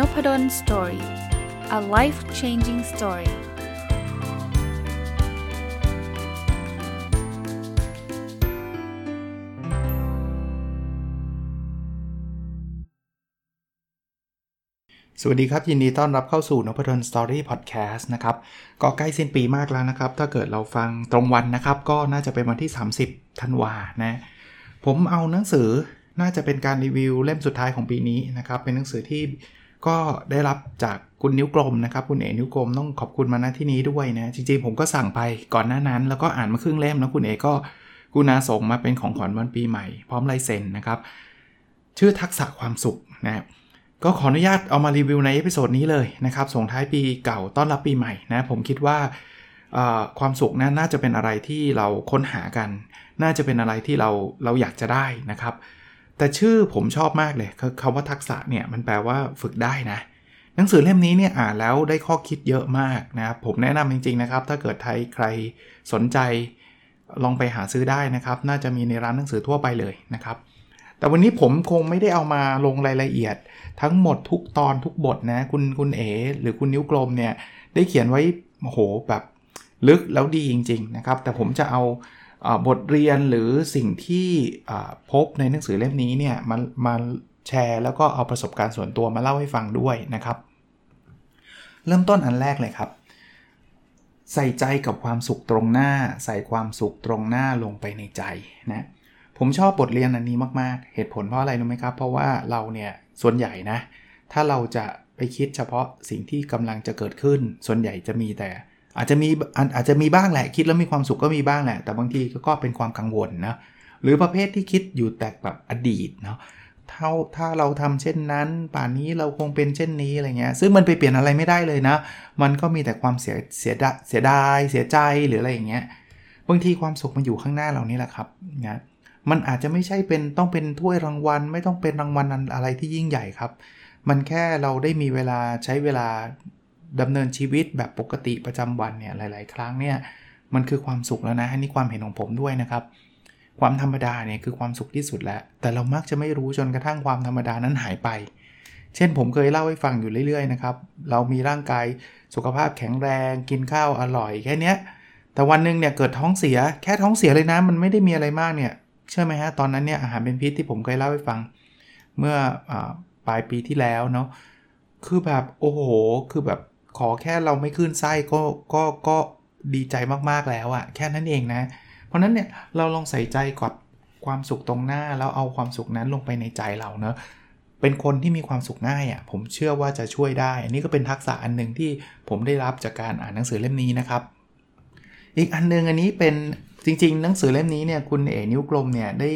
Nopadol Story a life changing story สวัสดีครับ ยินดีต้อนรับเข้าสู่นพดล Story พอดแคสต์นะครับ ก็ใกล้สิ้นปีมากแล้วนะครับ ถ้าเกิดเราฟังตรงวันนะครับ ก็น่าจะเป็นวันที่ 30ธันวานะ ผมเอาหนังสือน่าจะเป็นการรีวิวเล่มสุดท้ายของปีนี้นะครับ เป็นหนังสือที่ ก็ได้รับจากคุณนิ้วกลมนะครับ คุณเอ๋นิ้วกลมต้องขอบคุณมาณที่นี้ด้วยนะ จริงๆ ผมก็สั่งไปก่อนหน้านั้น แล้วก็อ่านมาครึ่งเล่มแล้วคุณเอ๋ก็กรุณาส่งมาเป็นของขวัญวันปีใหม่ พร้อมลายเซ็นนะครับ ชื่อทักษะความสุขนะก็ขออนุญาตเอามารีวิวใน episode นี้เลยนะครับ ส่งท้ายปีเก่าต้อนรับปีใหม่นะ ผมคิดว่าความสุขนะน่าจะเป็นอะไรที่เราค้นหากัน น่าจะเป็นอะไรที่เราเราอยากจะได้นะครับ แต่ชื่อผมชอบมากเลยคำว่าทักษะเนี่ยมันแปลว่าฝึกได้นะ หนังสือเล่มนี้เนี่ยอ่านแล้วได้ข้อคิดเยอะมากนะครับผมแนะนำจริงๆนะครับ ถ้าเกิดไทยใครสนใจลองไปหาซื้อได้นะครับ น่าจะมีในร้านหนังสือทั่วไปเลยนะครับ แต่วันนี้ผมคงไม่ได้เอามาลงรายละเอียด ทั้งหมดทุกตอนทุกบทนะ คุณคุณเอ๋หรือคุณนิ้วกลมเนี่ยได้เขียนไว้โหแบบลึกแล้วดีจริง ๆ นะครับ แต่ผมจะเอา บทเรียนหรือสิ่งที่พบในหนังสือเล่มนี้เนี่ยมามาแชร์แล้วก็เอาประสบการณ์ส่วนตัวมาเล่าให้ฟังด้วยนะครับ เริ่มต้นอันแรกเลยครับ ใส่ใจกับความสุขตรงหน้า ใส่ความสุขตรงหน้าลงไปในใจนะผมชอบบทเรียนอันนี้มาก ๆ เหตุผลเพราะอะไรรู้ไหมครับ เพราะว่าเราเนี่ยส่วนใหญ่นะ ถ้าเราจะไปคิดเฉพาะสิ่งที่กำลังจะเกิดขึ้น ส่วนใหญ่จะมีแต่ อาจจะมีอาจจะมีบ้างแหละคิดแล้วมีความสุขก็มีบ้างแหละ แต่บางทีก็เป็นความกังวลนะหรือประเภทที่คิดอยู่แต่แบบอดีตเนาะถ้าถ้าเราทำเช่นนั้น ป่านนี้เราคงเป็นเช่นนี้อะไรเงี้ยซึ่งมันไปเปลี่ยนอะไรไม่ได้เลยนะ มันก็มีแต่ความเสียเสียดเสียดายเสียใจหรืออะไรอย่างเงี้ยบางทีความสุขมันอยู่ข้างหน้าเรานี่แหละครับนะมันอาจจะไม่ใช่เป็นต้องเป็นถ้วยรางวัล ไม่ต้องเป็นรางวัลอะไรที่ยิ่งใหญ่ครับ มันแค่เราได้มีเวลาใช้เวลา ดำเนินชีวิตแบบปกติประจำวันเนี่ยหลาย ๆ ครั้งเนี่ยมันคือความสุขแล้วนะอันนี้ความเห็นของผมด้วยนะครับ ความธรรมดาเนี่ยคือความสุขที่สุดแล้ว แต่เรามักจะไม่รู้จนกระทั่งความธรรมดานั้นหายไป เช่นผมเคยเล่าให้ฟังอยู่เรื่อย ๆ นะครับ เรามีร่างกายสุขภาพแข็งแรง กินข้าวอร่อยแค่นี้แต่วันหนึ่งเนี่ยเกิดท้องเสียแค่ท้องเสียเลยนะ มันไม่ได้มีอะไรมากเนี่ยเชื่อไหมฮะตอนนั้นเนี่ยอาหารเป็นพิษที่ผมเคยเล่าให้ฟัง เมื่ออปลายปีที่แล้วเนาะคือแบบโอ้โห คือแบบ ขอแค่เราไม่ขึ้นไส้ก็ก็ก็ดีใจมากๆแล้วอะแค่นั้นเองนะ เพราะนั้นเนี่ยเราลองใส่ใจกับความสุขตรงหน้าแล้วเอาความสุขนั้นลงไปในใจเราเนะเป็นคนที่มีความสุขง่ายอะ่ะผมเชื่อว่าจะช่วยได้ อันนี้ก็เป็นทักษะอันหนึ่งที่ผมได้รับจากการอ่านหนังสือเล่มนี้นะครับ อีกอันนึงอันนี้เป็นจริง ๆ หนังสือเล่มนี้เนี่ยคุณเอ๋นิ้วกลมเนี่ยได้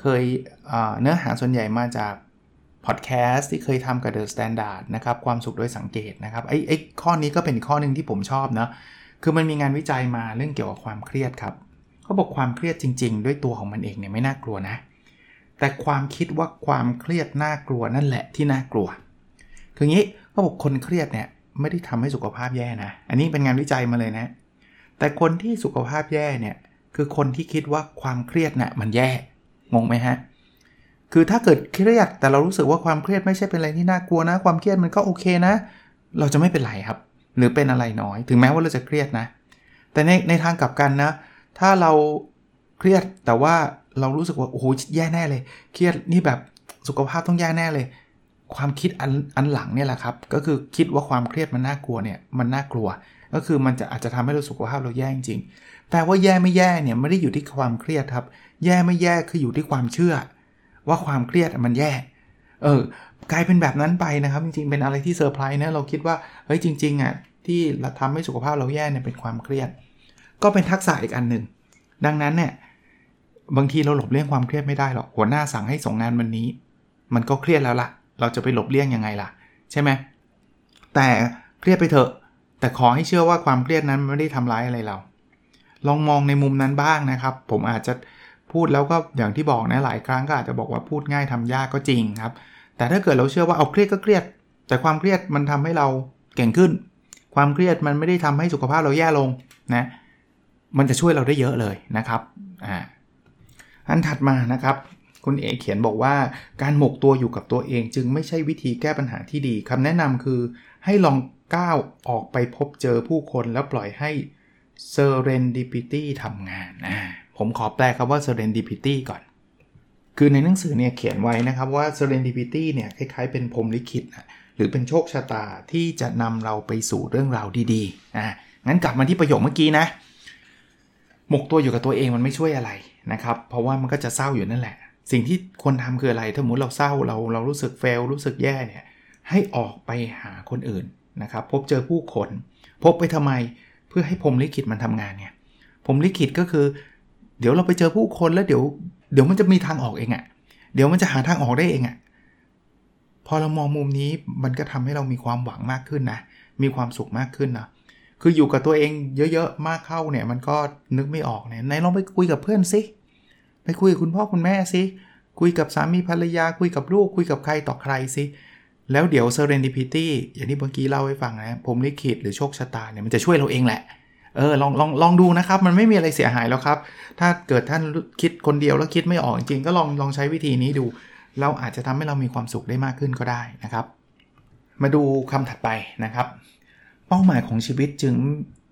เคยเนื้อหาส่วนใหญ่มาจาก พอดแคสต์ที่เคยทำกับ The Standard นะครับความสุขโดยสังเกตนะครับไอ้ไอ้ข้อนี้ก็เป็นข้อหนึ่งที่ผมชอบนะคือมันมีงานวิจัยมาเรื่องเกี่ยวกับความเครียดครับเขาบอกความเครียดจริง ๆ ด้วยตัวของมันเองเนี่ยไม่น่ากลัวนะ แต่ความคิดว่าความเครียดน่ากลัวนั่นแหละที่น่ากลัว คืองี้เขาบอกคนเครียดเนี่ยไม่ได้ทำให้สุขภาพแย่นะ อันนี้เป็นงานวิจัยมาเลยนะ แต่คนที่สุขภาพแย่เนี่ยคือคนที่คิดว่าความเครียดเนี่ยมันแย่ งงไหมฮะ คือถ้าเกิดเครียดแต่เรารู้สึกว่าความเครียดไม่ใช่เป็นอะไรที่น่ากลัวนะ ความเครียดมันก็โอเคนะ เราจะไม่เป็นไรครับ หรือเป็นอะไรน้อย ถึงแม้ว่าเราจะเครียดนะ แต่ในในทางกลับกันนะ ถ้าเราเครียดแต่ว่าเรารู้สึกว่าโอ้โหแย่แน่เลย เครียดนี่แบบสุขภาพต้องแย่แน่เลย ความคิดอันอันหลังเนี่ยแหละครับ ก็คือคิดว่าความเครียดมันน่ากลัวเนี่ยมันน่ากลัว ก็คือมันจะอาจจะทำให้เราสุขภาพเราแย่จริงแปลว่าแย่ไม่แย่เนี่ยไม่ได้อยู่ที่ความเครียดครับ แย่ไม่แย่คืออยู่ที่ความเชื่อ ว่าความเครียดมันแย่ เออกลายเป็นแบบนั้นไปนะครับ จริงๆ เป็นอะไรที่เซอร์ไพรส์นะเราคิดว่าเฮ้ยจริงๆอะที่เราทำให้สุขภาพเราแย่เนี่ยเป็นความเครียด ก็เป็นทักษะอีกอันหนึ่งดังนั้นเนี่ยบางทีเราหลบเลี่ยงความเครียดไม่ได้หรอกหัวหน้าสั่งให้ส่งงานวันนี้ มันก็เครียดแล้วล่ะ เราจะไปหลบเลี่ยงยังไงล่ะ ใช่ไหมแต่เครียดไปเถอะ แต่ขอให้เชื่อว่าความเครียดนั้นไม่ได้ทำร้ายอะไรเรา ลองมองในมุมนั้นบ้างนะครับ ผมอาจจะ พูดแล้วก็อย่างที่บอกนะหลายครั้งก็อาจจะบอกว่าพูดง่ายทำยากก็จริงครับ แต่ถ้าเกิดเราเชื่อว่าเอาเครียดก็เครียด แต่ความเครียดมันทำให้เราเก่งขึ้น ความเครียดมันไม่ได้ทำให้สุขภาพเราแย่ลงนะมันจะช่วยเราได้เยอะเลยนะครับอ่าอันถัดมานะครับคุณเอเขียนบอกว่าการหมกตัวอยู่กับตัวเองจึงไม่ใช่วิธีแก้ปัญหาที่ดีคำแนะนำคือให้ลองก้าวออกไปพบเจอผู้คนแล้วปล่อยให้ serendipity ทำงานนะ ผมขอแปลคำว่า serendipity ก่อน คือในหนังสือเนี่ยเขียนไว้นะครับว่า serendipity เนี่ยคล้ายๆเป็นพรมลิขิตนะหรือเป็นโชคชะตาที่จะนำเราไปสู่เรื่องราวดีๆอะงั้นกลับมาที่ประโยคเมื่อกี้นะ หมกตัวอยู่กับตัวเองมันไม่ช่วยอะไรนะครับ เพราะว่ามันก็จะเศร้าอยู่นั่นแหละ สิ่งที่ควรทำคืออะไร ถ้าสมมติเราเศร้าเราเรารู้สึกเฟลรู้สึกแย่เนี่ย ให้ออกไปหาคนอื่นนะครับ พบเจอผู้คน พบไปทำไม เพื่อให้พรมลิขิตมันทำงานเนี่ยพรมลิขิตก็คือ เดี๋ยวเราไปเจอผู้คนแล้วเดี๋ยว เดี๋ยวมันจะมีทางออกเองอะ่ะ เดี๋ยวมันจะหาทางออกได้เองอะ่ะ พอเรามองมุมนี้มันก็ทำให้เรามีความหวังมากขึ้นนะ มีความสุขมากขึ้นนะคืออยู่กับตัวเองเยอะๆมากเข้าเนี่ย มันก็นึกไม่ออกเนี่ยไหนลองไปคุยกับเพื่อนสิไปคุยกับคุณพ่อคุณแม่สิคุยกับสามีภรรยาคุยกับลูกคุยกับใครต่อใครสิแล้วเดี๋ยว serendipity อย่างที่เมื่อกี้เล่าให้ฟังนะผมลิขิตหรือโชคชะตาเนี่ยมันจะช่วยเราเองแหละ เออลองลองลองดูนะครับ มันไม่มีอะไรเสียหายแล้วครับ ถ้าเกิดท่านคิดคนเดียวแล้วคิดไม่ออกจริงก็ลองลองใช้วิธีนี้ดู เราอาจจะทำให้เรามีความสุขได้มากขึ้นก็ได้นะครับ มาดูคำถัดไปนะครับ เป้าหมายของชีวิตจึง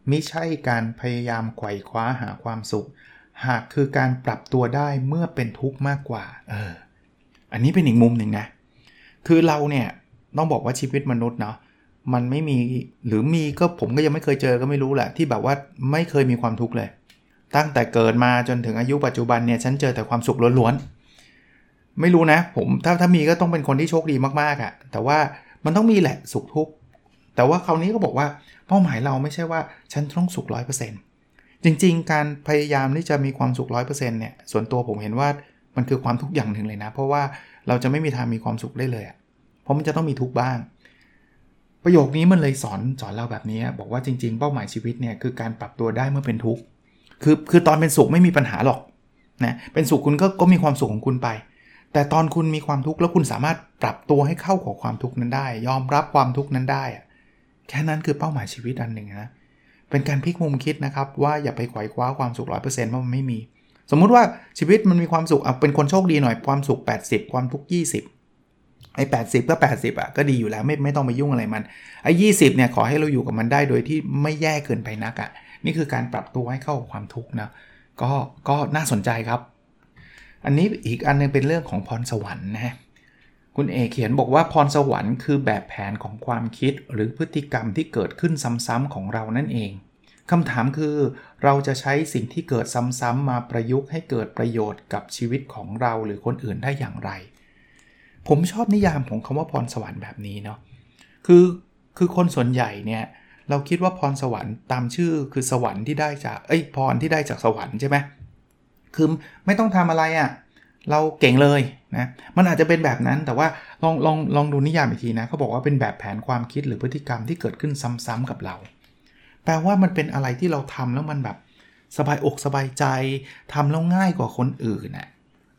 ไม่ใช่การพยายามไขว่คว้าหาความสุข หากคือการปรับตัวได้เมื่อเป็นทุกข์มากกว่าเอออันนี้เป็นอีกมุมหนึ่งนะคือเราเนี่ยต้องบอกว่าชีวิตมนุษย์เนาะ มันไม่มีหรือมีก็ผมก็ยังไม่เคยเจอก็ไม่รู้แหละ ที่แบบว่าไม่เคยมีความทุกข์เลย ตั้งแต่เกิดมาจนถึงอายุปัจจุบันเนี่ยฉันเจอแต่ความสุขล้วนๆไม่รู้นะ ผมถ้าถ้ามีก็ต้องเป็นคนที่โชคดีมากๆอะ่ะ แต่ว่ามันต้องมีแหละสุขทุกข์แต่ว่าคราวนี้ก็บอกว่าเป้าหมายเราไม่ใช่ว่าฉันต้องสุขร้อยเปอร์เซ็นต์จริง ๆ การพยายามที่จะมีความสุขร้อยเปอร์เซ็นต์เนี่ยส่วนตัวผมเห็นว่ามันคือความทุกข์อย่างหนึ่งเลยนะ เพราะว่าเราจะไม่มีทางมีความสุขได้เลย เพราะมันจะต้องมีทุกข์บ้าง ประโยคนี้มันเลยสอนสอนเราแบบนี้ บอกว่าจริง ๆ เป้าหมายชีวิตเนี่ยคือการปรับตัวได้เมื่อเป็นทุกข์คือคือตอนเป็นสุขไม่มีปัญหาหรอกนะเป็นสุขคุณก็ก็มีความสุขของคุณไป แต่ตอนคุณมีความทุกข์แล้วคุณสามารถปรับตัวให้เข้ากับความทุกข์นั้นได้ ยอมรับความทุกข์นั้นได้อะแค่นั้นคือเป้าหมายชีวิตอันหนึ่งนะเป็นการพลิกมุมคิดนะครับว่าอย่าไปขว่คว้าความสุขร้อยเปอร์เซ็นต์ว่ามันไม่มี สมมุติว่าชีวิตมันมีความสุขเป็นคนโชคดีหน่อยความสุข 80 ความทุกข์20 ไอ้แปดสิก็80อะก็ดีอยู่แล้วไม่ไม่ต้องไปยุ่งอะไรมันไอ้ยีเนี่ยขอให้เราอยู่กับมันได้โดยที่ไม่แย่เกินไปนักอะนี่คือการปรับตัวให้เข้ากับความทุกข์นะก็ก็น่าสนใจครับ อันนี้อีกอันนึงเป็นเรื่องของพรสวรรค์นะคุณเอเขียนบอกว่าพรสวรรค์คือแบบแผนของความคิดหรือพฤติกรรมที่เกิดขึ้นซ้ำๆของเรานั่นเองคำถามคือเราจะใช้สิ่งที่เกิดซ้ำๆมาประยุกต์ให้เกิดประโยชน์กับชีวิตของเราหรือคนอื่นได้อย่างไร ผมชอบนิยามของคำว่าพรสวรรค์แบบนี้เนาะคือคือคนส่วนใหญ่เนี่ยเราคิดว่าพรสวรรค์ตามชื่อคือสวรรค์ที่ได้จากเอ้ยพรที่ได้จากสวรรค์ใช่ไหมคือไม่ต้องทำอะไรอะ่ะเราเก่งเลยนะมันอาจจะเป็นแบบนั้นแต่ว่าลองลองลองดูนิยามอีกทีนะเขาบอกว่าเป็นแบบแผนความคิดหรือพฤติกรรมที่เกิดขึ้นซ้ำๆกับเรา แปลว่ามันเป็นอะไรที่เราทำแล้วมันแบบสบายอกสบายใจทำแล้วง่ายกว่าคนอื่นนะ่ะ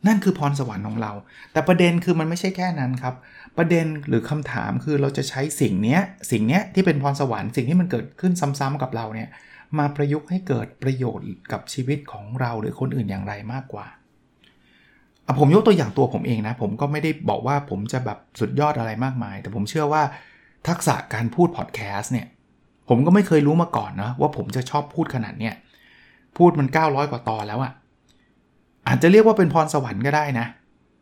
นั่นคือพรสวรรค์ของเรา แต่ประเด็นคือมันไม่ใช่แค่นั้นครับ ประเด็นหรือคำถามคือเราจะใช้สิ่งนี้สิ่งนี้ที่เป็นพรสวรรค์สิ่งที่มันเกิดขึ้นซ้ำๆกับเราเนี่ยมาประยุกต์ให้เกิดประโยชน์กับชีวิตของเราหรือคนอื่นอย่างไรมากกว่าผมยกตัวอย่างตัวผมเองนะ ผมก็ไม่ได้บอกว่าผมจะแบบสุดยอดอะไรมากมาย แต่ผมเชื่อว่าทักษะการพูดพอดแคสต์เนี่ย ผมก็ไม่เคยรู้มาก่อนนะว่าผมจะชอบพูดขนาดเนี้ยพูดมัน 900 กว่าตอนแล้วอะ อาจจะเรียกว่าเป็นพรสวรรค์ก็ได้นะ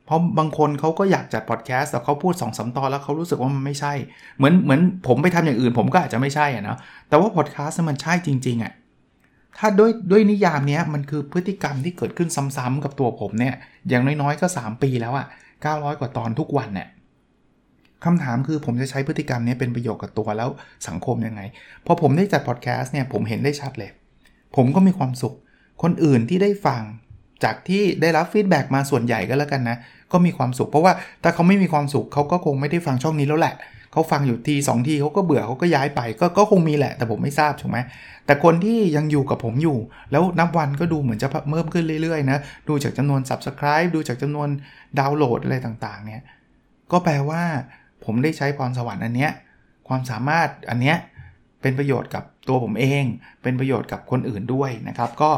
เพราะบางคนเขาก็อยากจัดพอดแคสต์แต่เขาพูด2อสตอนแล้วเขารู้สึกว่ามันไม่ใช่ เหมือนเหมือนผมไปทำอย่างอื่น ผมก็อาจจะไม่ใช่อะนะแต่ว่าพอดแคสต์มันใช่จริง ๆอะถ้าด้วยด้วยนิยามนี้มันคือพฤติกรรมที่เกิดขึ้นซ้ำๆกับตัวผมเนี่ยอย่างน้อยๆก็ 3 ปีแล้วอะ่ะ900 กว่าตอนทุกวันเนี่ยคำถามคือผมจะใช้พฤติกรรมนี้เป็นประโยชน์กับตัวแล้วสังคมยังไง พอผมได้จัดพอดแคสต์เนี่ยผมเห็นได้ชัดเลย ผมก็มีความสุข คนอื่นที่ได้ฟัง จากที่ได้รับ feedback มาส่วนใหญ่ก็แล้วกันนะ ก็มีความสุข เพราะว่าถ้าเขาไม่มีความสุขเขาก็คงไม่ได้ฟังช่องนี้แล้วแหละเขาฟังอยู่ทีสองทีเขาก็เบื่อเขาก็ย้ายไปก็ก็คงมีแหละ แต่ผมไม่ทราบถูกไหมแต่คนที่ยังอยู่กับผมอยู่ แล้วนับวันก็ดูเหมือนจะเพิ่มขึ้นเรื่อยๆนะดูจากจำนวน Subscribe ดูจากจำนวนดาวน์โหลดอะไรต่างๆเนี่ยก็แปลว่า ผมได้ใช้พรสวรรค์อันเนี้ยความสามารถอันเนี้ยเป็นประโยชน์กับตัวผมเอง เป็นประโยชน์กับคนอื่นด้วยนะครับ ก็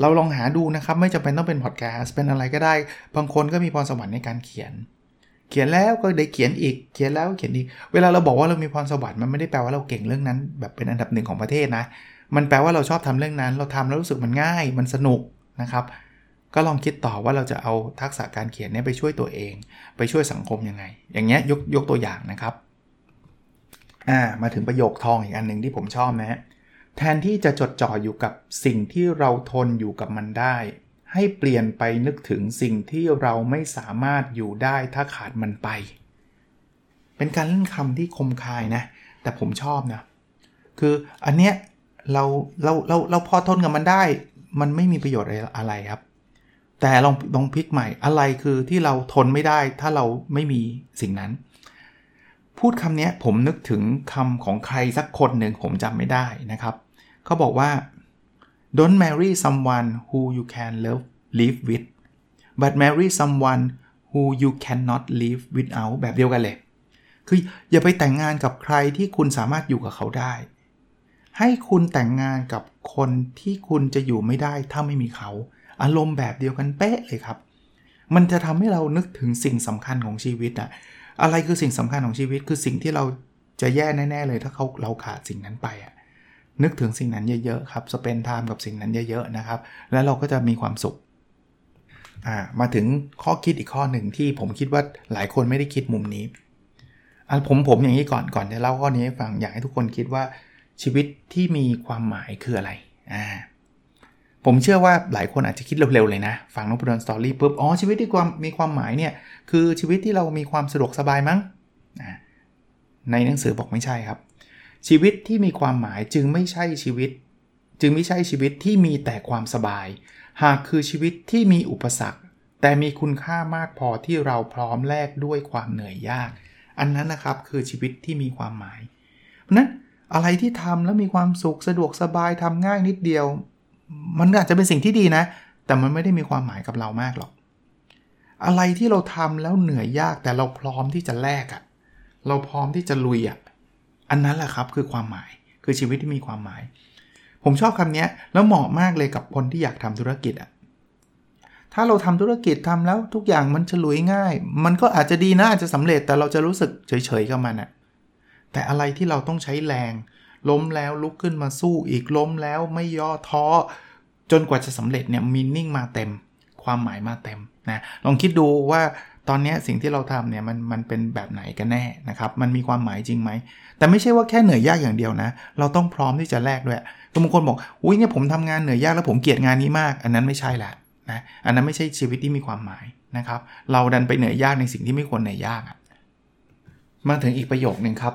เราลองหาดูนะครับไม่จำเป็นต้องเป็นพอดแคสต์เป็นอะไรก็ได้ บางคนก็มีพรสวรรค์ในการเขียน เขียนแล้วก็ได้เขียนอีกเขียนแล้วเขียนอีก เวลาเราบอกว่าเรามีพรสวรรค์มันไม่ได้แปลว่าเราเก่งเรื่องนั้น แบบเป็นอันดับหนึ่งของประเทศนะ มันแปลว่าเราชอบทำเรื่องนั้น เราทำแล้วรู้สึกมันง่าย มันสนุกนะครับ ก็ลองคิดต่อว่าเราจะเอาทักษะการเขียนนี้ไปช่วยตัวเอง ไปช่วยสังคมยังไง อย่างเงี้ยยกยกตัวอย่างนะครับอ่ามาถึงประโยคทองอีกอันหนึ่งที่ผมชอบนะฮะ แทนที่จะจดจ่ออยู่กับสิ่งที่เราทนอยู่กับมันได้ ให้เปลี่ยนไปนึกถึงสิ่งที่เราไม่สามารถอยู่ได้ถ้าขาดมันไป เป็นการเล่นคำที่คมคายนะ แต่ผมชอบนะ คืออันเนี้ยเราเราเราเราพอทนกับมันได้ มันไม่มีประโยชน์อะไรครับ แต่ลองลองพลิกใหม่อะไรคือที่เราทนไม่ได้ถ้าเราไม่มีสิ่งนั้น พูดคำนี้ผมนึกถึงคำของใครสักคนหนึ่งผมจำไม่ได้นะครับ เขาบอกว่า don't marry someone who you can love live with but marry someone who you cannot live without แบบเดียวกันเลย คืออย่าไปแต่งงานกับใครที่คุณสามารถอยู่กับเขาได้ ให้คุณแต่งงานกับคนที่คุณจะอยู่ไม่ได้ถ้าไม่มีเขา อารมณ์แบบเดียวกันเป๊ะเลยครับ มันจะทำให้เรานึกถึงสิ่งสำคัญของชีวิตอะอะไรคือสิ่งสำคัญของชีวิต คือสิ่งที่เราจะแย่แน่ ๆ เลยถ้าเขาเราขาดสิ่งนั้นไปอะ นึกถึงสิ่งนั้นเยอะๆครับ สเปนไทม์กับสิ่งนั้นเยอะๆนะครับ แล้วเราก็จะมีความสุขมาถึงข้อคิดอีกข้อหนึ่งที่ผมคิดว่าหลายคนไม่ได้คิดมุมนี้อ่าผมผมอย่างนี้ก่อนก่อนจะเล่าข้อนี้ให้ฟังอยากให้ทุกคนคิดว่าชีวิตที่มีความหมายคืออะไรอ่าผมเชื่อว่าหลายคนอาจจะคิดเร็วๆเลยนะ ฟังนพดลสตอรี่ปุ๊บอ๋อชีวิตที่ความมีความหมายเนี่ยคือชีวิตที่เรามีความสะดวกสบายมั้งในหนังสือบอกไม่ใช่ครับ ชีวิตที่มีความหมายจึงไม่ใช่ชีวิต จึงไม่ใช่ชีวิตที่มีแต่ความสบาย หากคือชีวิตที่มีอุปสรรค แต่มีคุณค่ามากพอที่เราพร้อมแลกด้วยความเหนื่อยยาก อันนั้นนะครับคือชีวิตที่มีความหมายนั้นอะไรที่ทำแล้วมีความสุขสะดวกสบายทำง่ายนิดเดียว มันอาจจะเป็นสิ่งที่ดีนะ แต่มันไม่ได้มีความหมายกับเรามากหรอก อะไรที่เราทำแล้วเหนื่อยยากแต่เราพร้อมที่จะแลกอะ่ะ เราพร้อมที่จะลุยอะ่ะ อันนั้นแหละครับคือความหมายคือชีวิตที่มีความหมาย ผมชอบคำนี้แล้วเหมาะมากเลยกับคนที่อยากทำธุรกิจอะถ้าเราทำธุรกิจทำแล้วทุกอย่างมันฉลุยง่าย มันก็อาจจะดีนะอาจจะสำเร็จแต่เราจะรู้สึกเฉยๆกับมันอะแต่อะไรที่เราต้องใช้แรง ล้มแล้วลุกขึ้นมาสู้อีกล้มแล้วไม่ย่อท้อ จนกว่าจะสำเร็จเนี่ยมินนิ่งมาเต็ม ความหมายมาเต็มนะลองคิดดูว่า ตอนนี้สิ่งที่เราทำเนี่ยมันมันเป็นแบบไหนกันแน่นะครับ มันมีความหมายจริงไหม แต่ไม่ใช่ว่าแค่เหนื่อยยากอย่างเดียวนะ เราต้องพร้อมที่จะแลกด้วยบางคนบอกอุ้ยเนี่ยผมทำงานเหนื่อยยากแล้วผมเกลียดงานนี้มาก อันนั้นไม่ใช่แหละนะอันนั้นไม่ใช่ชีวิตที่มีความหมายนะครับ เราดันไปเหนื่อยยากในสิ่งที่ไม่ควรเหนื่อยยากมาถึงอีกประโยคนึงครับ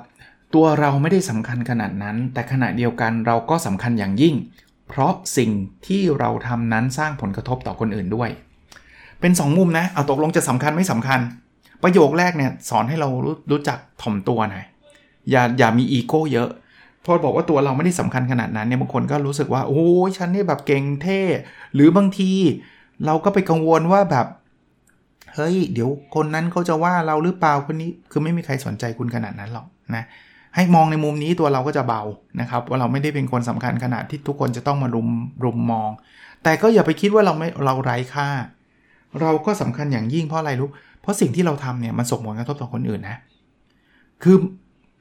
ตัวเราไม่ได้สำคัญขนาดนั้น แต่ขณะเดียวกันเราก็สำคัญอย่างยิ่ง เพราะสิ่งที่เราทำนั้นสร้างผลกระทบต่อคนอื่นด้วย เป็น 2 มุมนะเอาตกลงจะสำคัญไม่สำคัญ ประโยคแรกเนี่ยสอนให้เรารู้รู้จักถ่อมตัวหน่อยอย่าอย่ามีอีโก้เยอะพอบอกว่าตัวเราไม่ได้สำคัญขนาดนั้นเนี่ยบางคนก็รู้สึกว่าโอ้ยฉันนี่แบบเก่งเท่ หรือบางที เราก็ไปกังวลว่าแบบเฮ้ยเดี๋ยวคนนั้นเขาจะว่าเราหรือเปล่าคนนี้คือไม่มีใครสนใจคุณขนาดนั้นหรอกนะให้มองในมุมนี้ตัวเราก็จะเบานะครับว่าเราไม่ได้เป็นคนสำคัญขนาดที่ทุกคนจะต้องมารุมรุมมอง แต่ก็อย่าไปคิดว่าเราไม่เราไร้ค่า เราก็สำคัญอย่างยิ่งเพราะอะไรรู้ เพราะสิ่งที่เราทำเนี่ยมันส่งผลกระทบต่อคนอื่นนะ คือ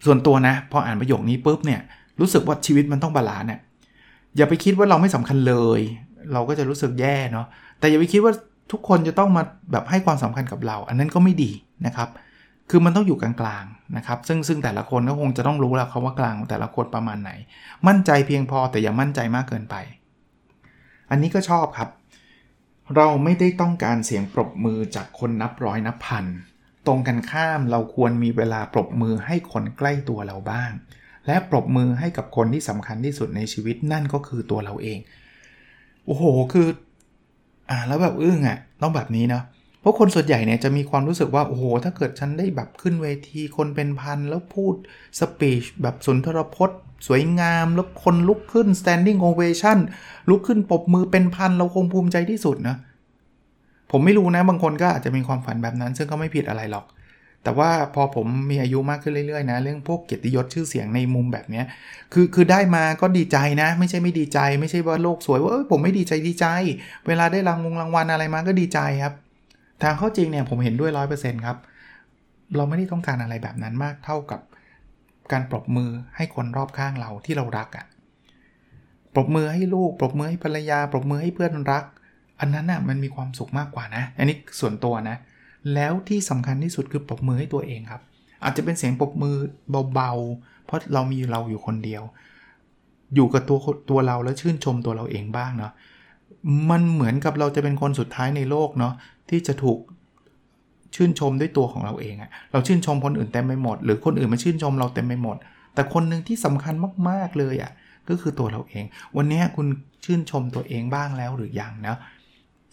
ส่วนตัวนะพออ่านประโยคนี้ปุ๊บเนี่ยรู้สึกว่าชีวิตมันต้อง balance เนี่ยอย่าไปคิดว่าเราไม่สำคัญเลย เราก็จะรู้สึกแย่เนาะแต่อย่าไปคิดว่าทุกคนจะต้องมาแบบให้ความสำคัญกับเรา อันนั้นก็ไม่ดีนะครับ คือมันต้องอยู่กลางๆนะครับ ซึ่งซึ่งแต่ละคนก็คงจะต้องรู้แล้วเขาว่ากลางแต่ละคนประมาณไหน มั่นใจเพียงพอแต่อย่ามั่นใจมากเกินไป อันนี้ก็ชอบครับ เราไม่ได้ต้องการเสียงปรบมือจากคนนับร้อยนับพัน ตรงกันข้ามเราควรมีเวลาปรบมือให้คนใกล้ตัวเราบ้าง และปรบมือให้กับคนที่สำคัญที่สุดในชีวิตนั่นก็คือตัวเราเอง โอ้โห คือ อ่าแล้วแบบอึ้งอะ่ะต้องแบบนี้เนาะ เพราะคนส่วนใหญ่เนี่ยจะมีความรู้สึกว่า โอ้โห ถ้าเกิดฉันได้แบบขึ้นเวทีคนเป็นพัน แล้วพูดสปีชแบบสุนทรพจน์ สวยงาม แล้วคนลุกขึ้น standing ovation ลุกขึ้นปรบมือเป็นพัน เราคงภูมิใจที่สุดนะ ผมไม่รู้นะ บางคนก็อาจจะมีความฝันแบบนั้น ซึ่งก็ไม่ผิดอะไรหรอก แต่ว่าพอผมมีอายุมากขึ้นเรื่อยๆนะ เรื่องพวกเกียรติยศชื่อเสียงในมุมแบบนี้คือคือได้มาก็ดีใจนะ ไม่ใช่ไม่ดีใจ ไม่ใช่ว่าโลกสวยว่าผมไม่ดีใจดีใจ เวลาได้รางวงรางวัลอะไรมาก็ดีใจครับ ทางข้าจริงเนี่ยผมเห็นด้วยร้อยเปอร์เซ็นต์ครับ เราไม่ได้ต้องการอะไรแบบนั้นมากเท่ากับการปรบมือให้คนรอบข้างเราที่เรารักอะ่ะปรบมือให้ลูก ปรบมือให้ภรรยา ปรบมือให้เพื่อนรัก อันนั้นน่ะมันมีความสุขมากกว่านะ อันนี้ส่วนตัวนะ แล้วที่สำคัญที่สุดคือปรบมือให้ตัวเองครับ อาจจะเป็นเสียงปรบมือเบาๆ เพราะเรามีเราอยู่คนเดียว อยู่กับตัวตัวเราแล้วชื่นชมตัวเราเองบ้างเนาะ มันเหมือนกับเราจะเป็นคนสุดท้ายในโลกเนาะ ที่จะถูกชื่นชมด้วยตัวของเราเองอะเราชื่นชมคนอื่นเต็มไปหมด หรือคนอื่นมาชื่นชมเราเต็มไปหมด แต่คนหนึ่งที่สำคัญมาก ๆ เลยอะก็คือตัวเราเอง วันนี้คุณชื่นชมตัวเองบ้างแล้วหรือยังนะ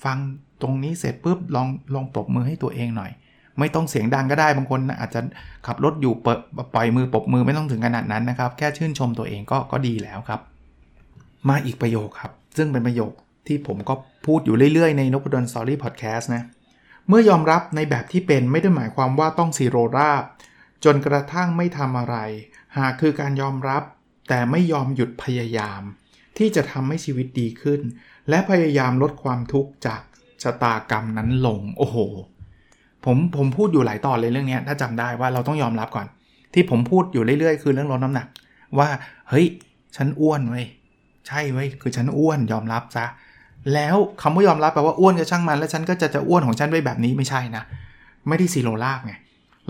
ฟังตรงนี้เสร็จปุ๊บลองลองปรบมือให้ตัวเองหน่อย ไม่ต้องเสียงดังก็ได้บางคนอาจจะขับรถอยู่เปิดปล่อยมือปรบมือไม่ต้องถึงขนาดนั้นนะครับ แค่ชื่นชมตัวเองก็ก็ดีแล้วครับ มาอีกประโยคครับ ซึ่งเป็นประโยค ที่ผมก็พูดอยู่เรื่อยๆ ในนพดลสตอรี่พอดแคสต์นะ เมื่อยอมรับในแบบที่เป็นไม่ได้หมายความว่าต้องซีโรราบ จนกระทั่งไม่ทำอะไร หากคือการยอมรับ แต่ไม่ยอมหยุดพยายาม ที่จะทำให้ชีวิตดีขึ้น และพยายามลดความทุกข์จากชะตากรรมนั้นลง โอ้โห ผมผมพูดอยู่หลายตอนเลยเรื่องนี้ถ้าจำได้ว่าเราต้องยอมรับก่อน ที่ผมพูดอยู่เรื่อยๆ คือเรื่องลดน้ำหนัก ว่าเฮ้ยฉันอ้วนเว้ยใช่เว้ยคือฉันอ้วนยอมรับซะ แล้วคำว่ายอมรับแปลว่าอ้วนก็ช่างมัน แล้วฉันก็จะจะอ้วนของฉันไว้แบบนี้ไม่ใช่นะ ไม่ได้ศิโรราบไง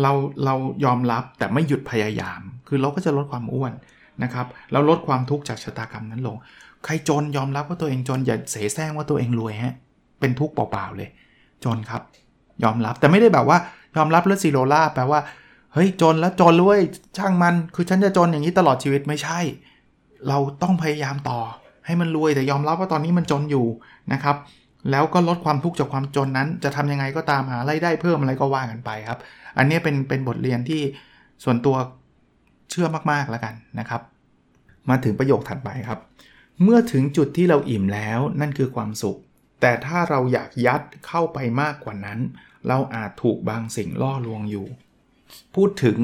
เราเรายอมรับแต่ไม่หยุดพยายาม คือเราก็จะลดความอ้วนนะครับแล้วลดความทุกข์จากชะตากรรมนั้นลง ใครจนยอมรับว่าตัวเองจนอย่าเสแสร้งว่าตัวเองรวยฮะเป็นทุกข์เปล่าๆเลย จนครับ ยอมรับแต่ไม่ได้แบบว่ายอมรับแล้วศิโรราบแปลว่าเฮ้ยจนแล้วจนเลยช่างมัน คือฉันจะจนอย่างนี้ตลอดชีวิตไม่ใช่ เราต้องพยายามต่อ ให้มันรวยแต่ยอมรับว่าตอนนี้มันจนอยู่นะครับแล้วก็ลดความทุกข์จากความจนนั้น จะทำยังไงก็ตามหาไรายได้เพิ่มอะไรก็ว่ากันไปครับ อันนี้เป็นเป็นบทเรียนที่ส่วนตัวเชื่อมากๆแล้วกันนะครับ มาถึงประโยคถัดไปครับ เมื่อถึงจุดที่เราอิ่มแล้วนั่นคือความสุข แต่ถ้าเราอยากยัดเข้าไปมากกว่านั้น เราอาจถูกบางสิ่งล่อลวงอยู่ พูดถึง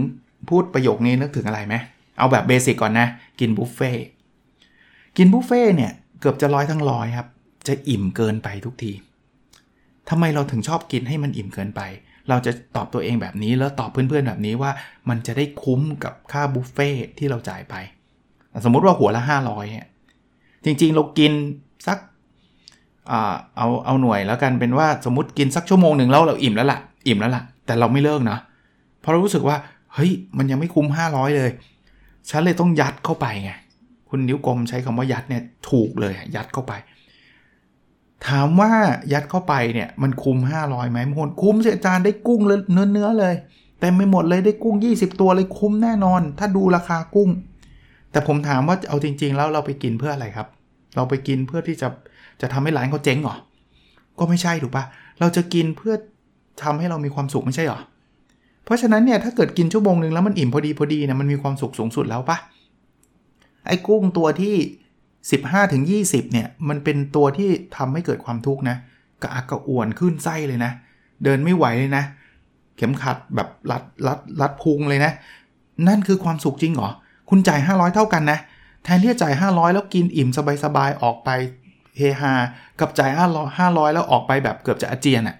พูดประโยคนี้นึกถึงอะไรไหมเอาแบบเบสิกก่อนนะ กินบุฟเฟ่ กินบุฟเฟ่เนี่ยเกือบจะร้อยทั้งร้อยครับ จะอิ่มเกินไปทุกทีทำไมเราถึงชอบกินให้มันอิ่มเกินไป เราจะตอบตัวเองแบบนี้แล้วตอบเพื่อนๆแบบนี้ว่ามันจะได้คุ้มกับค่าบุฟเฟ่ที่เราจ่ายไป สมมุติว่าหัวละ 500เนี่ยจริงๆเรากินสักเอาเอาหน่วยแล้วกันเป็นว่าสมมติกินสักชั่วโมงหนึ่งแล้วเราอิ่มแล้วละ่ะ อิ่มแล้วละ่ะ แต่เราไม่เลิกนะเพราะเรารู้สึกว่าเฮ้ยมันยังไม่คุ้ม 500 เลย ฉันเลยต้องยัดเข้าไปไง คุณนิ้วกลมใช้คำว่ายัดเนี่ยถูกเลยยัดเข้าไป ถามว่ายัดเข้าไปเนี่ยมันคุ้ม 500ไหมมงคลคุ้มเสียจานได้กุ้งเนื้อเนื้อเลยแต่ไม่หมดเลยได้กุ้ง 20 ตัวเลยคุ้มแน่นอน ถ้าดูราคากุ้ง แต่ผมถามว่าเอาจริง ๆ แล้วเราไปกินเพื่ออะไรครับ เราไปกินเพื่อที่จะจะทำให้ร้านเขาเจ๊งเหรอก็ไม่ใช่ถูกปะเราจะกินเพื่อทำให้เรามีความสุขไม่ใช่หรอเพราะฉะนั้นเนี่ยถ้าเกิดกินชั่วโมงหนึ่งแล้วมันอิ่มพอดีพอดีเนี่ยมันมีความสุขสูงสุดแล้วปะ ไอ้กุ้งตัวที่ 15ถึง20 เนี่ย มันเป็นตัวที่ทำให้เกิดความทุกข์นะกระอักกระอ่วนขึ้นไส้เลยนะ เดินไม่ไหวเลยนะ เข็มขัดแบบรัดรัดรัดพุงเลยนะ นั่นคือความสุขจริงเหรอ คุณจ่าย 500 เท่ากันนะ แทนที่จะจ่าย 500 แล้วกินอิ่มสบายๆออกไปเฮฮากับจ่าย500 500 แล้วออกไปแบบเกือบจะอาเจียนอะ่ะ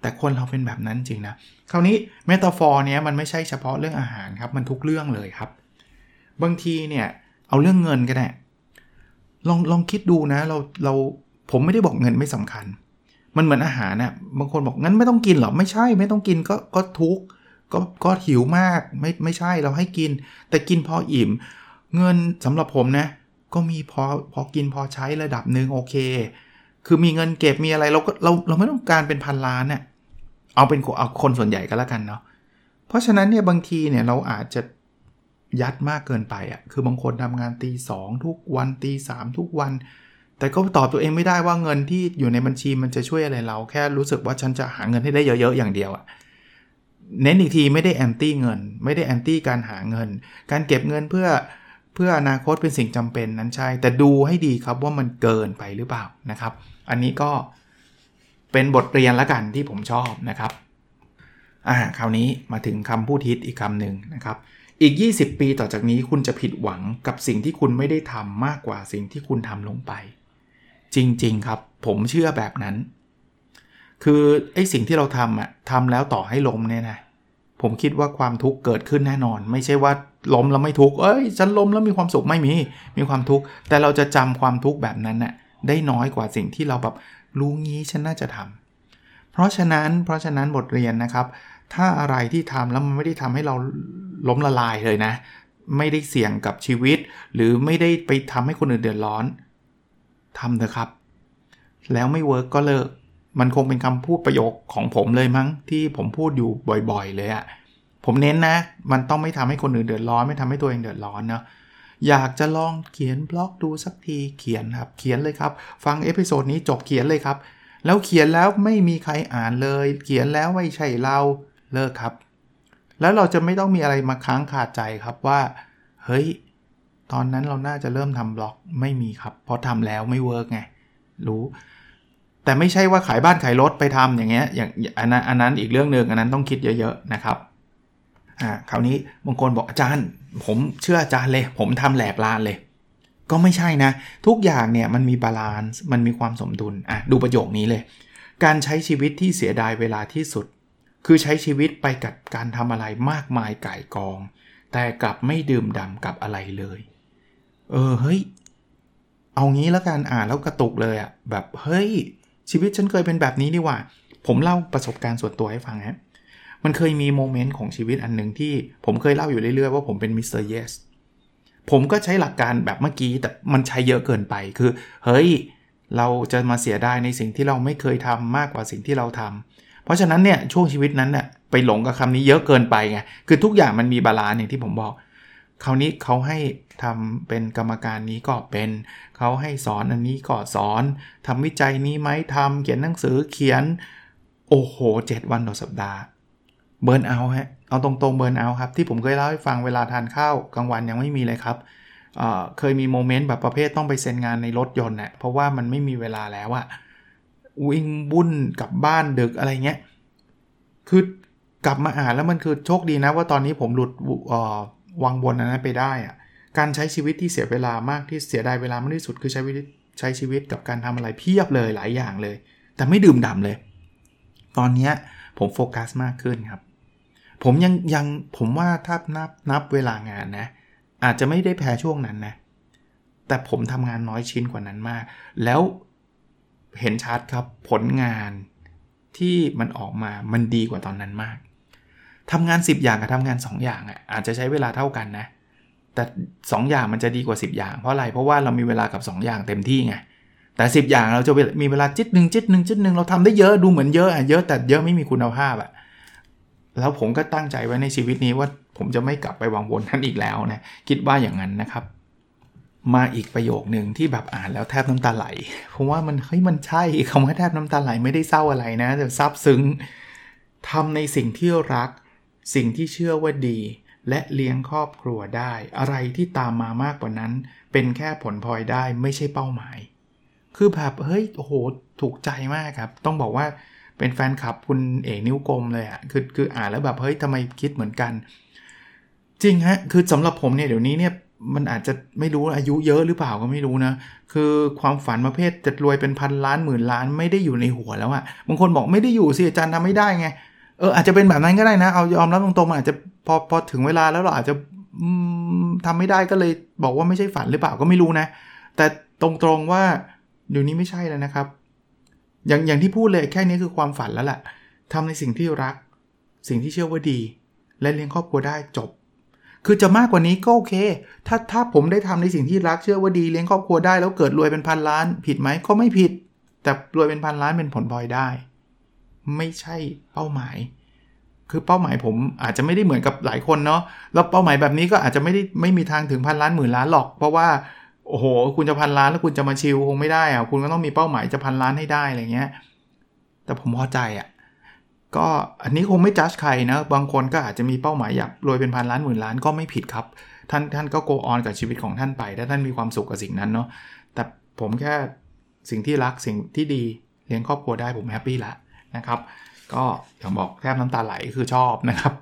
แต่คนเราเป็นแบบนั้นจริงนะ คราวนี้เมตาฟอร์เนี้ยมันไม่ใช่เฉพาะเรื่องอาหารครับ มันทุกเรื่องเลยครับ บางทีเนี่ย เอาเรื่องเงินก็ได้ ลองลองคิดดูนะ เราเราผมไม่ได้บอกเงินไม่สำคัญ มันเหมือนอาหารนะ่ะบางคนบอกงั้นไม่ต้องกินหรอไม่ใช่ ไม่ต้องกินก็ก็ทุกก็ก็หิวมากไม่ไม่ใช่เราให้กิน แต่กินพออิ่ม เงินสำหรับผมนะ ก็มีพอพอกินพอใช้ระดับหนึ่งโอเค คือมีเงินเก็บมีอะไรเราก็เราเราไม่ต้องการเป็นพันล้านเนะ่ยเอาเป็นเอาคนส่วนใหญ่ก็แล้วกันเนาะเพราะฉะนั้นเนี่ยบางทีเนี่ยเราอาจจะ ยัดมากเกินไปอะ่ะ คือบางคนทำงานตีสองทุกวันตีสามทุกวัน แต่ก็ตอบตัวเองไม่ได้ว่าเงินที่อยู่ในบัญชีมันจะช่วยอะไรเรา แค่รู้สึกว่าฉันจะหาเงินให้ได้เยอะๆอย่างเดียวอะ่ะเน้นอีกทีไม่ได้แอนตี้เงิน ไม่ได้แอนตี้การหาเงิน การเก็บเงินเพื่อเพื่ออนาคตเป็นสิ่งจำเป็นนั้นใช่ แต่ดูให้ดีครับว่ามันเกินไปหรือเปล่านะครับ อันนี้ก็เป็นบทเรียนละกันที่ผมชอบนะครับอ่าคราวนี้มาถึงคำพูดฮิตอีกคำหนึ่งนะครับ อีก 20 ปีต่อจากนี้คุณจะผิดหวังกับสิ่งที่คุณไม่ได้ทำมากกว่าสิ่งที่คุณทำลงไป จริง ๆ ครับ ผมเชื่อแบบนั้น คือไอ้สิ่งที่เราทำอะทำแล้วต่อให้ล้มเนี่ยนะผมคิดว่าความทุกข์เกิดขึ้นแน่นอน ไม่ใช่ว่าล้มแล้วไม่ทุกข์เอ้ยฉันล้มแล้วมีความสุขไม่มีมีความทุกข์แต่เราจะจำความทุกข์แบบนั้นน่ะได้น้อยกว่าสิ่งที่เราแบบรู้งี้ฉันน่าจะทำเพราะฉะนั้นเพราะฉะนั้นบทเรียนนะครับ ถ้าอะไรที่ทำแล้วมันไม่ได้ทำให้เราล้มละลายเลยนะ ไม่ได้เสี่ยงกับชีวิต หรือไม่ได้ไปทำให้คนอื่นเดือดร้อนทำเถอะครับ แล้วไม่ work ก็เลิกมันคงเป็นคำพูดประโยคของผมเลยมั้ง ที่ผมพูดอยู่บ่อยๆ เลยอะผมเน้นนะ มันต้องไม่ทำให้คนอื่นเดือดร้อน ไม่ทำให้ตัวเองเดือดร้อนเนาะอยากจะลองเขียนบล็อกดูสักทีเขียนครับ เขียนเลยครับ ฟัง episode นี้จบเขียนเลยครับ แล้วเขียนแล้วไม่มีใครอ่านเลย เขียนแล้วไม่ใช่เรา เลิกครับ แล้วเราจะไม่ต้องมีอะไรมาค้างขาดใจครับว่า เฮ้ย ตอนนั้นเราน่าจะเริ่มทำบล็อกไม่มีครับ เพราะทำแล้วไม่ work ไง รู้ แต่ไม่ใช่ว่าขายบ้านขายรถไปทำอย่างเงี้ย อย่างอันนั้นอันนั้นอีกเรื่องหนึ่งอันนั้นต้องคิดเยอะๆนะครับ อ่า คราวนี้บางคนบอกอาจารย์ ผมเชื่ออาจารย์เลย ผมทำแหลกลานเลยก็ไม่ใช่นะ ทุกอย่างเนี่ยมันมี balance มันมีความสมดุลอะดูประโยคนี้เลย การใช้ชีวิตที่เสียดายเวลาที่สุด คือใช้ชีวิตไปกับการทำอะไรมากมายก่ายกอง แต่กลับไม่ดื่มด่ำกับอะไรเลย เออเฮ้ย เอางี้แล้วกันอ่านแล้วกระตุกเลยอะแบบเฮ้ย ชีวิตฉันเคยเป็นแบบนี้นี่หว่า ผมเล่าประสบการณ์ส่วนตัวให้ฟังฮะมันเคยมี moment ของชีวิตอันหนึ่งที่ผมเคยเล่าอยู่เรื่อยๆว่าผมเป็น Mister Yes ผมก็ใช้หลักการแบบเมื่อกี้แต่มันใช้เยอะเกินไปคือ เฮ้ย เราจะมาเสียดายในสิ่งที่เราไม่เคยทำมากกว่าสิ่งที่เราทำ เพราะฉะนั้นเนี่ยช่วงชีวิตนั้นเนี่ยไปหลงกับคำนี้เยอะเกินไปไงคือทุกอย่างมันมี balance อย่างที่ผมบอกคราวนี้เขาให้ทำเป็นกรรมการนี้ก็เป็น เขาให้สอนอันนี้ก็สอนทำวิจัยนี้ไหมทำเขียนหนังสือเขียนโอ้โหเจ็ดวันต่อสัปดาห์ burnout ฮะเอาตรงๆ burnout ครับ ที่ผมเคยเล่าให้ฟังเวลาทานข้าวกลางวันยังไม่มีเลยครับเเคยมีโมเมนต์แบบประเภทต้องไปเซ็นงานในรถยนต์เนะ่ยเพราะว่ามันไม่มีเวลาแล้วอะ วิ่งบุ่นกลับบ้านดึกอะไรเงี้ย คือกลับมาอ่านแล้วมันคือโชคดีนะว่าตอนนี้ผมหลุดวังบนนั้นไปได้อะการใช้ชีวิตที่เสียเวลามากที่เสียดายเวลามากที่สุดคือใช้วิใช้ชีวิตกับการทำอะไรเพียบเลยหลายอย่างเลย แต่ไม่ดื่มด่าเลย ตอนนี้ผมโฟกัสมากขึ้นครับ ผมยังยังผมว่าถ้านับนับเวลางานนะ อาจจะไม่ได้แพ้ช่วงนั้นนะ แต่ผมทำงานน้อยชิ้นกว่านั้นมาก แล้ว เห็นชัดครับผลงานที่มันออกมามันดีกว่าตอนนั้นมากทำงาน 10 อย่างกับทำงาน 2 อย่างอะอาจจะใช้เวลาเท่ากันนะ แต่ 2 อย่างมันจะดีกว่า 10 อย่างเพราะอะไร เพราะว่าเรามีเวลากับ 2 อย่างเต็มที่ไงแต่ 10 อย่างเราจะมีเวลาจิตหนึ่งจิตหนึ่งจิตหนึ่งเราทำได้เยอะดูเหมือนเยอะอะเยอะแต่เยอะไม่มีคุณภาพอะแล้วผมก็ตั้งใจไว้ในชีวิตนี้ว่าผมจะไม่กลับไปวางวนนั้นอีกแล้วนะคิดว่าอย่างนั้นนะครับ มาอีกประโยคหนึ่งที่แบบอ่านแล้วแทบน้ำตาไหล เพราะว่ามันเฮ้ยมันใช่คำว่าแทบน้ำตาไหลไม่ได้เศร้าอะไรนะแต่ซาบซึ้งทำในสิ่งที่รัก สิ่งที่เชื่อว่าดี และเลี้ยงครอบครัวได้ อะไรที่ตามมามากกว่านั้น เป็นแค่ผลพลอยได้ไม่ใช่เป้าหมาย คือแบบเฮ้ยโอ้โหถูกใจมากครับ ต้องบอกว่าเป็นแฟนคลับคุณเอกนิ้วกลมเลยอะ่ะคือคืออ่านแล้วแบบเฮ้ยทำไมคิดเหมือนกัน จริงฮะคือสำหรับผมเนี่ยเดี๋ยวนี้เนี่ย มันอาจจะไม่รู้อายุเยอะหรือเปล่าก็ไม่รู้นะ คือความฝันประเภทจะรวยเป็นพันล้านหมื่นล้านไม่ได้อยู่ในหัวแล้วอะ่ะบางคนบอกไม่ได้อยู่สิอาจารย์ทำไม่ได้ไงเอออาจจะเป็นแบบนั้นก็ได้นะ เอายอมรับตรงๆอาจจะพอพอถึงเวลาแล้วเราอาจจะทำไม่ได้ก็เลยบอกว่าไม่ใช่ฝันหรือเปล่าก็ไม่รู้นะ แต่ตรงๆว่าเดี๋ยวนี้ไม่ใช่แล้วนะครับ อย่างอย่างที่พูดเลยแค่นี้คือความฝันแล้วแหละทำในสิ่งที่รัก สิ่งที่เชื่อว่าดี และเลี้ยงครอบครัวได้จบ คือจะมากกว่านี้ก็โอเค ถ้าถ้าผมได้ทำในสิ่งที่รักเชื่อว่าดีเลี้ยงครอบครัวได้แล้วเกิดรวยเป็นพันล้าน ผิดไหมก็ไม่ผิด แต่รวยเป็นพันล้านเป็นผลพลอยได้ ไม่ใช่เป้าหมาย คือเป้าหมายผมอาจจะไม่ได้เหมือนกับหลายคนเนาะแล้วเป้าหมายแบบนี้ก็อาจจะไม่ได้ไม่มีทางถึงพันล้านหมื่นล้านหรอก เพราะว่าโอ้โห คุณจะพันล้านแล้วคุณจะมาชิลคงไม่ได้อะคุณก็ต้องมีเป้าหมายจะพันล้านให้ได้อะไรเงี้ย แต่ผมพอใจอะ่ะ ก็อันนี้คงไม่จัดใครนะ บางคนก็อาจจะมีเป้าหมายอยากรวยเป็นพันล้านหมื่นล้านก็ไม่ผิดครับ ท่านท่านก็โกออนกับชีวิตของท่านไปถ้าท่านมีความสุขกับสิ่งนั้นเนาะแต่ผมแค่สิ่งที่รักสิ่งที่ดีเลี้ยงครอบครัวได้ผมแฮปปี้ละนะครับ ก็อย่างบอกแทบน้ำตาไหลคือชอบนะครับ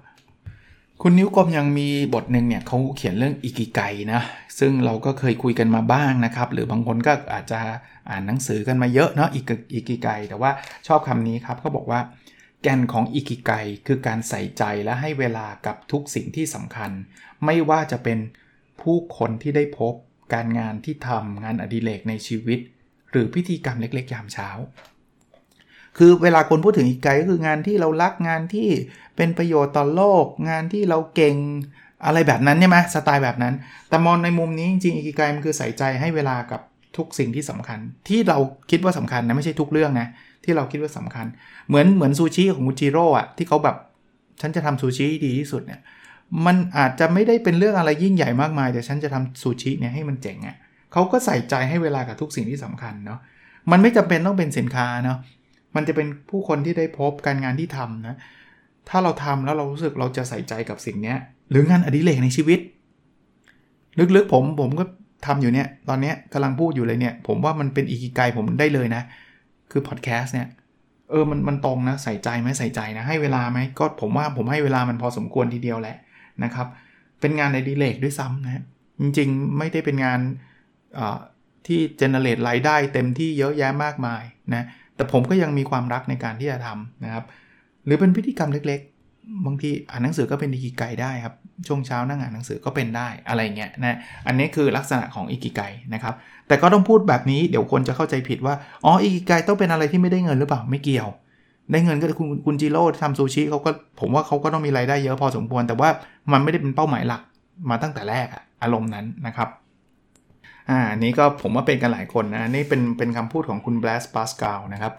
คุณนิ้วกลมยังมีบทหนึ่งเนี่ยเขาเขียนเรื่องอิกิไกนะซึ่งเราก็เคยคุยกันมาบ้างนะครับ หรือบางคนก็อาจจะอ่านหนังสือกันมาเยอะเนาะอิกิไกแต่ว่าชอบคำนี้ครับเขาบอกว่า แก่นของอิกิไกคือการใส่ใจและให้เวลากับทุกสิ่งที่สำคัญ ไม่ว่าจะเป็นผู้คนที่ได้พบ การงานที่ทำงานอดิเรกในชีวิต หรือพิธีกรรมเล็กๆ ยามเช้า คือเวลาคนพูดถึงอิกิไกก็คืองานที่เรารักงานที่เป็นประโยชน์ต่อโลก งานที่เราเก่งอะไรแบบนั้นใช่ไหมสไตล์แบบนั้น แต่มองในมุมนี้จริงๆอิกิไกมันคือใส่ใจให้เวลากับ ทุกสิ่งที่สำคัญ ที่เราคิดว่าสำคัญนะไม่ใช่ทุกเรื่องนะที่เราคิดว่าสำคัญ เหมือนเหมือนซูชิของกุจิโร่อะที่เขาแบบฉันจะทำซูชิดีที่สุดเนี่ยมันอาจจะไม่ได้เป็นเรื่องอะไรยิ่งใหญ่มากมาย แต่ฉันจะทำซูชิเนี่ยให้มันเจ๋งอะ่ะเขาก็ใส่ใจให้เวลากับทุกสิ่งที่สำคัญเนาะมันไม่จำเป็นต้องเป็นสินค้าเนาะมันจะเป็นผู้คนที่ได้พบการงานที่ทำนะถ้าเราทำแล้วเรารู้สึกเราจะใส่ใจกับสิ่งนี้หรืองานอดิเรกในชีวิต ลึกๆผมผมก็ ทำอยู่เนี่ย ตอนนี้กำลังพูดอยู่เลยเนี่ย ผมว่ามันเป็นอีกิไกผมได้เลยนะ คือพอดแคสต์เนี่ย เออ มันมันตรงนะ ใส่ใจไหมใส่ใจนะ ให้เวลาไหม ก็ผมว่าผมให้เวลามันพอสมควรทีเดียวแหละนะครับ เป็นงานในดีเลกด้วยซ้ำนะ จริงๆ ไม่ได้เป็นงานที่เจเนเรตรายได้เต็มที่เยอะแยะมากมายนะ แต่ผมก็ยังมีความรักในการที่จะทำนะครับ หรือเป็นพิธีกรรมเล็ก ๆ บางทีอ่านหนังสือก็เป็นอิกิไกได้ครับ ช่วงเช้านั่งอ่านหนังสือก็เป็นได้อะไรเงี้ยนะอันนี้คือลักษณะของอิกิไกนะครับแต่ก็ต้องพูดแบบนี้เดี๋ยวคนจะเข้าใจผิดว่าอ๋ออิกิไกต้องเป็นอะไรที่ไม่ได้เงินหรือเปล่าไม่เกี่ยว ได้เงินก็คุณคุณจิโร่ทำซูชิเขาก็ผมว่าเขาก็ต้องมีรายได้เยอะพอสมควร แต่ว่ามันไม่ได้เป็นเป้าหมายหลักมาตั้งแต่แรกอะอารมณ์นั้นนะครับอ่านี้ก็ผมว่าเป็นกันหลายคนนะนี่เป็นเป็นคำพูดของคุณแบลสปาสกาลนะครับ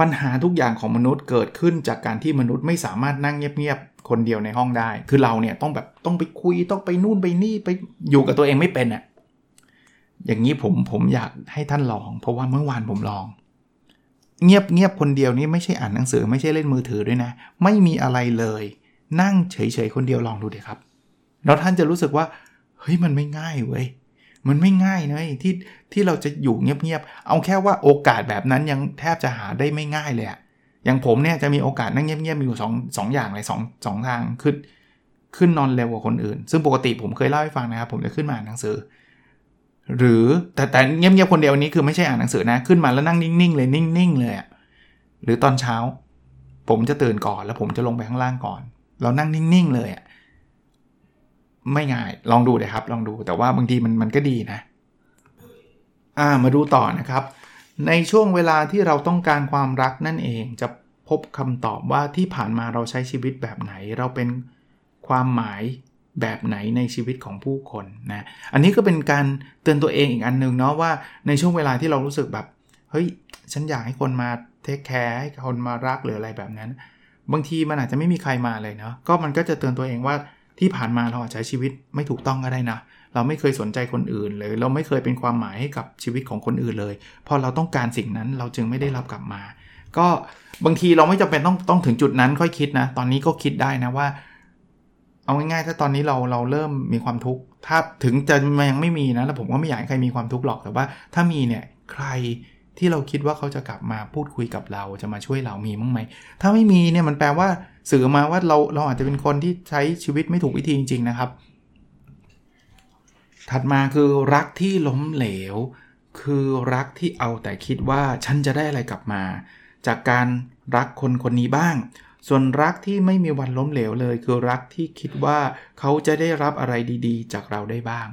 ปัญหาทุกอย่างของมนุษย์เกิดขึ้นจากการที่มนุษย์ไม่สามารถนั่งเงียบ คนเดียวในห้องได้ คือเราเนี่ยต้องแบบต้องไปคุยต้องไปนู่นไปนี่ไปอยู่กับตัวเองไม่เป็นอะ่ะอย่างนี้ผมผมอยากให้ท่านลอง เพราะว่าเมื่อวานผมลอง เงียบเงียบคนเดียวนี่ไม่ใช่อ่านหนังสือไม่ใช่เล่นมือถือด้วยนะ ไม่มีอะไรเลย นั่งเฉยๆคนเดียวลองดูเถอะครับ แล้วท่านจะรู้สึกว่าเฮ้ยมันไม่ง่ายเว้ยมันไม่ง่ายนะที่ที่เราจะอยู่เงียบๆเอาแค่ว่าโอกาสแบบนั้นยังแทบจะหาได้ไม่ง่ายเลยอะ อย่างผมเนี่ยจะมีโอกาสนั่งเงียบๆอยู่2อสองอย่างเลยสองสองทางขึ้นขึ้นนอนเร็วกว่าคนอื่น ซึ่งปกติผมเคยเล่าให้ฟังนะครับ ผมจะขึ้นมาอ่านหนังสือ หรือแต่แต่เงียบๆคนเดียวนี้คือไม่ใช่อ่านหนังสือนะ ขึ้นมาแล้วนั่งนิ่งๆเลยนิ่งๆเลยอะหรือตอนเช้า ผมจะตื่นก่อนแล้วผมจะลงไปข้างล่างก่อน เรานั่งนิ่งๆเลยอะไม่ง่ายลองดูเลยครับ ลองดูแต่ว่าบางทีมันมันก็ดีนะ อ่ามาดูต่อนะครับ ในช่วงเวลาที่เราต้องการความรักนั่นเองจะพบคำตอบว่าที่ผ่านมาเราใช้ชีวิตแบบไหน เราเป็นความหมายแบบไหนในชีวิตของผู้คนนะอันนี้ก็เป็นการเตือนตัวเองอีกอันนึงเนาะว่าในช่วงเวลาที่เรารู้สึกแบบเฮ้ยฉันอยากให้คนมาเทคแคร์ให้คนมารักหรืออะไรแบบนั้น บางทีมันอาจจะไม่มีใครมาเลยเนาะก็มันก็จะเตือนตัวเองว่าที่ผ่านมาเราอาจจะใช้ชีวิตไม่ถูกต้องก็ได้นะ เราไม่เคยสนใจคนอื่นเลย เราไม่เคยเป็นความหมายให้กับชีวิตของคนอื่นเลย พอเราต้องการสิ่งนั้นเราจึงไม่ได้รับกลับมา ก็บางทีเราไม่จำเป็นต้องต้องถึงจุดนั้นค่อยคิดนะ ตอนนี้ก็คิดได้นะว่า เอาง่ายๆถ้าตอนนี้เราเราเริ่มมีความทุกข์ถ้าถึงจะยังไม่มีนะแล้วผมก็ไม่อยากให้ใครมีความทุกข์หรอกแต่ว่า ถ้ามีเนี่ยใครที่เราคิดว่าเขาจะกลับมาพูดคุยกับเราจะมาช่วยเรามีมั้งไหม ถ้าไม่มีเนี่ยมันแปลว่าสื่อมาว่าเราเราอาจจะเป็นคนที่ใช้ชีวิตไม่ถูกวิธีจริงๆนะครับ ถัดมาคือรักที่ล้มเหลว คือรักที่เอาแต่คิดว่าฉันจะได้อะไรกลับมา จากการรักคนคนนี้บ้าง ส่วนรักที่ไม่มีวันล้มเหลวเลย คือรักที่คิดว่าเขาจะได้รับอะไรดีๆ จากเราได้บ้าง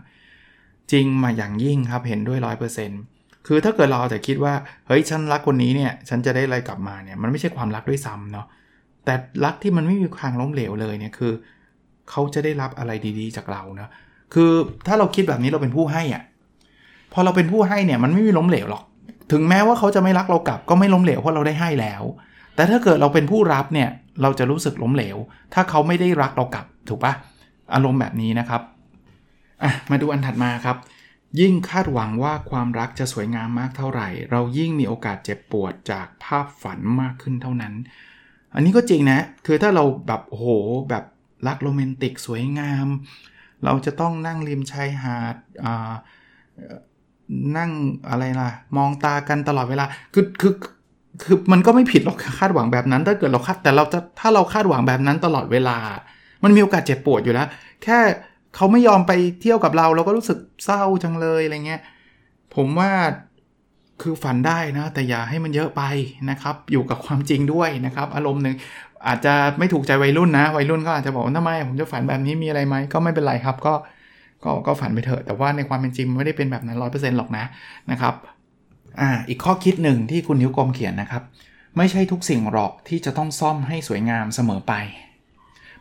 จริงมาอย่างยิ่งครับเห็นด้วยร้อยเปอร์เซ็นต์คือถ้าเกิดเราแต่คิดว่าเฮ้ยฉันรักคนนี้เนี่ยฉันจะได้อะไรกลับมาเนี่ยมันไม่ใช่ความรักด้วยซ้ำเนาะแต่รักที่มันไม่มีทางล้มเหลวเลยเนี่ยคือเขาจะได้รับอะไรดีๆ จากเราเนะ คือถ้าเราคิดแบบนี้เราเป็นผู้ให้อะ่ะ พอเราเป็นผู้ให้เนี่ยมันไม่มีล้มเหลวหรอก ถึงแม้ว่าเขาจะไม่รักเรากลับก็ไม่ล้มเหลวเพราะเราได้ให้แล้ว แต่ถ้าเกิดเราเป็นผู้รับเนี่ยเราจะรู้สึกล้มเหลว ถ้าเขาไม่ได้รักเรากลับถูกปะอารมณ์แบบนี้นะครับอะมาดูอันถัดมาครับ ยิ่งคาดหวังว่าความรักจะสวยงามมากเท่าไหร่ เรายิ่งมีโอกาสเจ็บปวดจากภาพฝันมากขึ้นเท่านั้น อันนี้ก็จริงนะ คือถ้าเราแบบโหแบบรักโรแมนติกสวยงาม เราจะต้องนั่งริมชายหาดนั่งอะไรล่ะ มองตากันตลอดเวลาคือคือคือมันก็ไม่ผิดหรอกคาดหวังแบบนั้น ถ้าเกิดเราคาดแต่เราจะถ้าเราคาดหวังแบบนั้นตลอดเวลา มันมีโอกาสเจ็บปวดอยู่แล้ว แค่เขาไม่ยอมไปเที่ยวกับเรา เราก็รู้สึกเศร้าจังเลยอะไรเงี้ยผมว่าคือฝันได้นะ แต่อย่าให้มันเยอะไปนะครับ อยู่กับความจริงด้วยนะครับ อารมณ์หนึ่ง อาจจะไม่ถูกใจวัยรุ่นนะ วัยรุ่นก็อาจจะบอกว่าทำไมผมจะฝันแบบนี้มีอะไรไหมก็ไม่เป็นไรครับ ก็ก็ก็ฝันไปเถอะแต่ว่าในความเป็นจริงไม่ได้เป็นแบบนั้นร้อยเปอร์เซ็นต์หรอกนะนะครับอ่าอีกข้อคิดหนึ่งที่คุณนิ้วกลมเขียนนะครับ ไม่ใช่ทุกสิ่งหรอกที่จะต้องซ่อมให้สวยงามเสมอไป